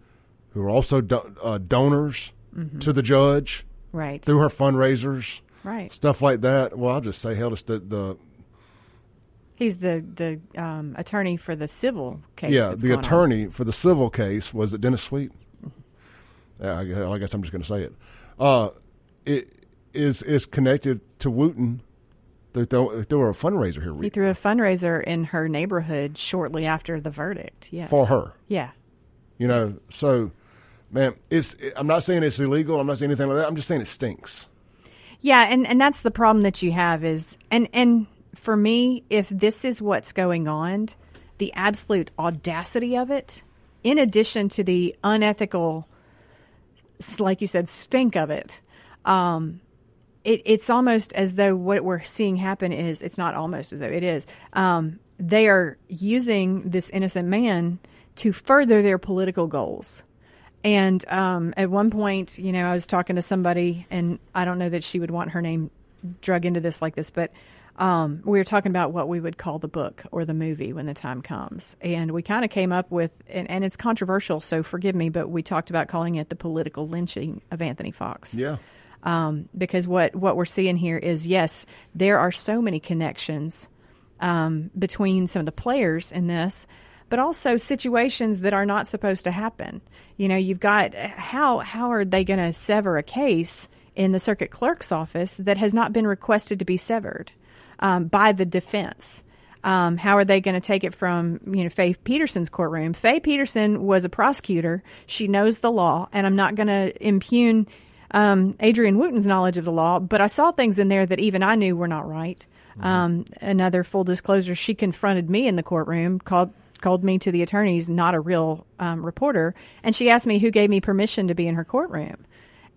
who are also do- uh, donors Mm-hmm. to the judge Right. through her fundraisers, Right. stuff like that. Well, I'll just say hell, it's the, the He's the the um, attorney for the civil case. yeah, the going on. attorney for the civil case was it Dennis Sweet? Yeah, I guess, I guess I'm just going to say it. Uh, it is is connected to Wooten. They, they were a fundraiser here He threw a fundraiser in her neighborhood shortly after the verdict. Yes. for her. Yeah. You know, so man, it's. I'm not saying it's illegal. I'm not saying anything like that. I'm just saying it stinks. Yeah, and, and that's the problem that you have is and and for me, if this is what's going on, the absolute audacity of it, in addition to the unethical like you said, stink of it, um, it, it's almost as though what we're seeing happen is it's not almost as though it is. Um, they are using this innocent man to further their political goals. And um, at one point, you know, I was talking to somebody, and I don't know that she would want her name drug into this like this, but um, we were talking about what we would call the book or the movie when the time comes. And we kind of came up with, and, and it's controversial, so forgive me, but we talked about calling it the political lynching of Anthony Fox Yeah. Um, because what what we're seeing here is yes, there are so many connections um, between some of the players in this, but also situations that are not supposed to happen. You know, you've got how how are they going to sever a case in the circuit clerk's office that has not been requested to be severed um, by the defense? Um, how are they going to take it from you know Faye Peterson's courtroom? Faye Peterson was a prosecutor; she knows the law, and I'm not going to impugn um, Adrienne Wooten's knowledge of the law, but I saw things in there that even I knew were not right. Um, another full disclosure: she confronted me in the courtroom, called called me to the attorneys, not a real um, reporter, and she asked me who gave me permission to be in her courtroom.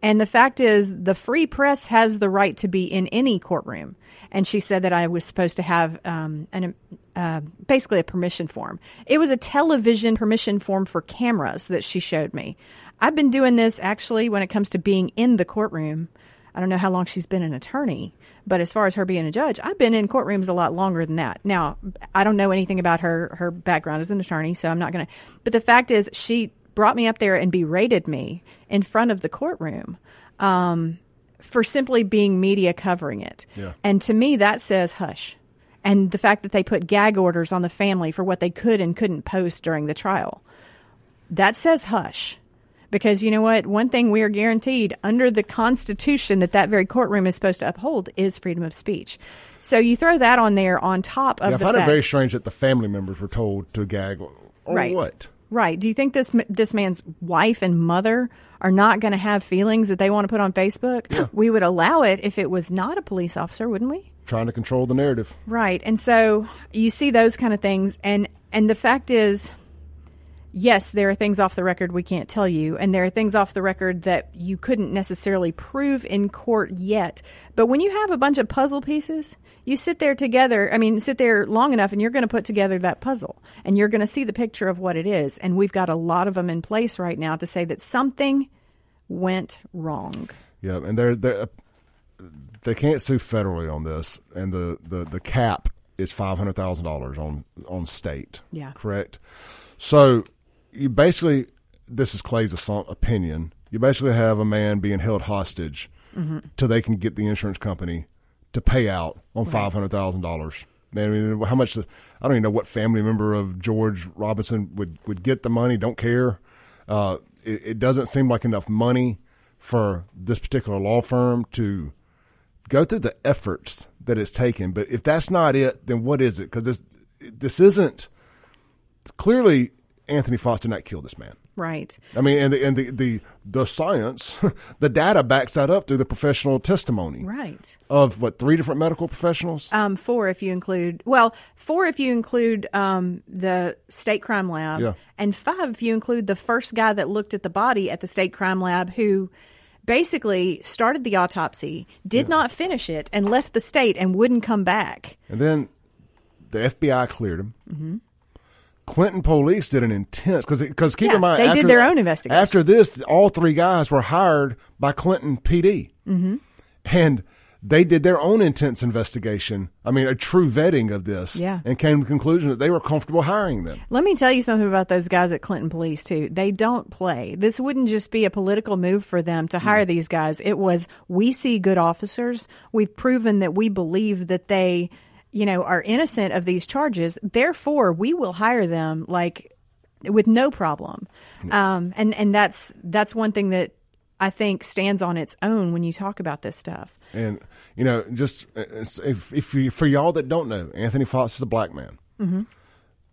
And the fact is, the free press has the right to be in any courtroom. And she said that I was supposed to have um, an, uh, basically a permission form. It was a television permission form for cameras that she showed me. I've been doing this actually when it comes to being in the courtroom. I don't know how long she's been an attorney, but as far as her being a judge, I've been in courtrooms a lot longer than that. Now, I don't know anything about her her background as an attorney, so I'm not going to. But the fact is, she brought me up there and berated me in front of the courtroom um, for simply being media covering it. Yeah. And to me, that says hush. And the fact that they put gag orders on the family for what they could and couldn't post during the trial, that says hush. Because you know what? One thing we are guaranteed under the Constitution that that very courtroom is supposed to uphold is freedom of speech. So you throw that on there on top of Yeah, I the find fact, it very strange that the family members were told to gag or Right. what. Right. Do you think this this man's wife and mother are not going to have feelings that they want to put on Facebook? We would allow it if it was not a police officer, wouldn't we? Trying to control the narrative. Right. And so you see those kind of things and and the fact is yes, there are things off the record we can't tell you and there are things off the record that you couldn't necessarily prove in court yet. But when you have a bunch of puzzle pieces, You sit there together. I mean, sit there long enough, and you're going to put together that puzzle, and you're going to see the picture of what it is. And we've got a lot of them in place right now to say that something went wrong. Yeah, and they're they they can't sue federally on this, and the the the cap is five hundred thousand dollars on on state. Yeah, correct. So you basically, this is Clay's opinion. You basically have a man being held hostage mm-hmm. till they can get the insurance company to pay out on right. five hundred thousand dollars. I mean, how much? I don't even know what family member of George Robinson would would get the money. Don't care. Uh, it, it doesn't seem like enough money for this particular law firm to go through the efforts that it's taken. But if that's not it, then what is it? Because this this isn't clearly Anthony Fox did not kill this man. Right. I mean, and the and the the, the science, the data backs that up through the professional testimony. Right. Of what three different medical professionals? Um, four if you include well, four if you include um the state crime lab, yeah. and five if you include the first guy that looked at the body at the state crime lab who basically started the autopsy, did yeah. not finish it, and left the state and wouldn't come back. And then the FBI cleared him. Mm-hmm. Clinton police did an intense because because keep yeah, in mind they did their own investigation. After this, all three guys were hired by Clinton PD, mm-hmm. and they did their own intense investigation. I mean, a true vetting of this, yeah. and came to the conclusion that they were comfortable hiring them. Let me tell you something about those guys at Clinton Police too. They don't play. This wouldn't just be a political move for them to hire mm. these guys. It was we see good officers. We've proven that we believe that they you know, are innocent of these charges. Therefore, we will hire them like with no problem. Um, and and that's that's one thing that I think stands on its own when you talk about this stuff. And you know, just if, if you, for y'all that don't know, Anthony Fox is a black man. Mm-hmm.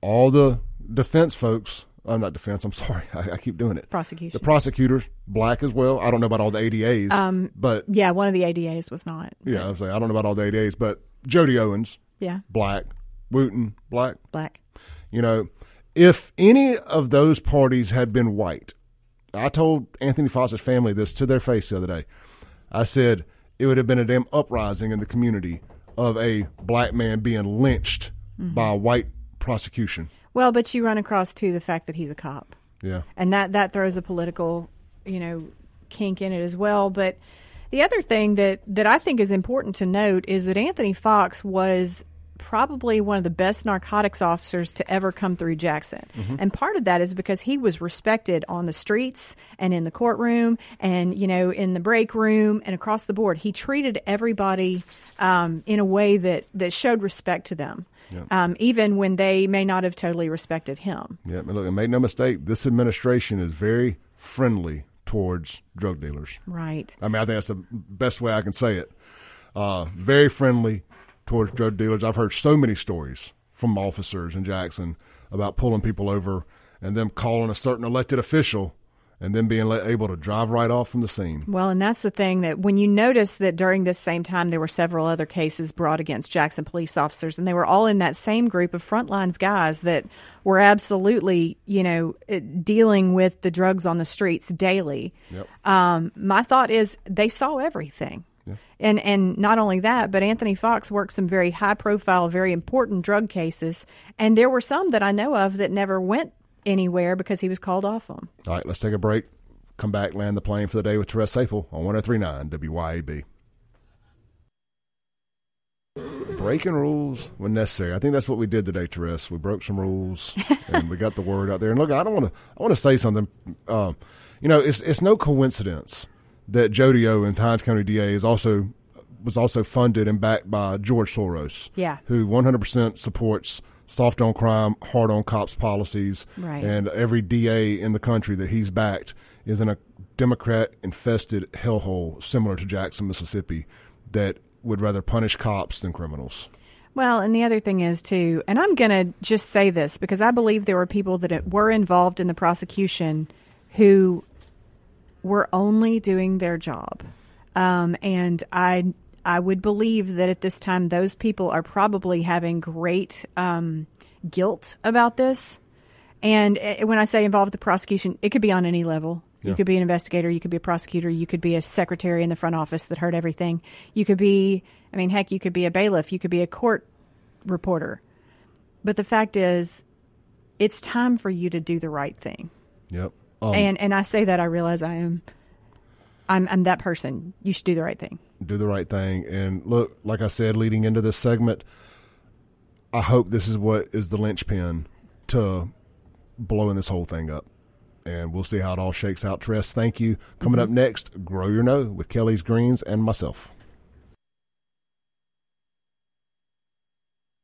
All the defense folks. I'm not defense. I'm sorry. I, I, keep doing it. Prosecution. The prosecutors, black as well. I don't know about all the ADAs. Um, but yeah, one of the ADAs was not. Yeah, I was like, I don't know about all the ADAs, but Jody Owens, yeah. Black. Wooten, black. Black. You know, if any of those parties had been white, I told Anthony Fox's family this to their face the other day. I said it would have been a damn uprising in the community of a black man being lynched mm-hmm. by a white prosecution. Well, but you run across too the fact that he's a cop. Yeah. And that that throws a political, you know, kink in it as well, but the other thing that, that I think is important to note is that Anthony Fox was probably one of the best narcotics officers to ever come through Jackson. Mm-hmm. And part of that is because he was respected on the streets and in the courtroom and, you know, in the break room and across the board. He treated everybody um, in a way that, that showed respect to them. Um, even when they may not have totally respected him. Yeah, look, make no mistake, this administration is very friendly towards drug dealers. Right. I mean, I think that's the best way I can say it. Uh, very friendly towards drug dealers. I've heard so many stories from officers in Jackson about pulling people over and them calling a certain elected official and then being able to drive right off from the scene. Well, and that's the thing that when you notice that during this same time there were several other cases brought against Jackson police officers, and they were all in that same group of frontlines guys that were absolutely, you know, eh, dealing with the drugs on the streets daily. Yep. Um, my thought is they saw everything. Yeah. And and not only that, but Anthony Fox worked some very high profile, very important drug cases, and there were some that I know of that never went anywhere because he was called off them. All right, let's take a break. Come back, land the plane for the day with Therese Apel on 1039 WYAB. Breaking rules when necessary. I think that's what we did today, Therese. We broke some rules and we got the word out there. And look, I don't want to. I want to say something. Um, you know, it's it's no coincidence that Jody Owens, Hinds County DA, is also was also funded and backed by George Soros. Yeah, who 100 percent supports soft on crime, hard on cops policies. Right. And every DA in the country that he's backed is in a Democrat infested hellhole similar to Jackson, Mississippi, that would rather punish cops than criminals. Well, and the other thing is too, and I'm going to just say this because I believe there were people that were involved in the prosecution who were only doing their job, um, and I I would believe that at this time, those people are probably having great um, guilt about this. And eh, when I say involved with the prosecution, it could be on any level. You could be an investigator. You could be a prosecutor. You could be a secretary in the front office that heard everything. You could be, I mean, heck, you could be a bailiff. You could be a court reporter. But the fact is, it's time for you to do the right thing. Yep. Um, and and I say that I realize I am, I'm I'm that person. You should do the right thing. Do the right thing. And look, like I said, leading into this segment, I hope this is what is the linchpin to blowing this whole thing up and we'll see how it all shakes out. Tress, thank you. Coming mm-hmm. up next, Grow Your Know with Kelly's Greens and myself.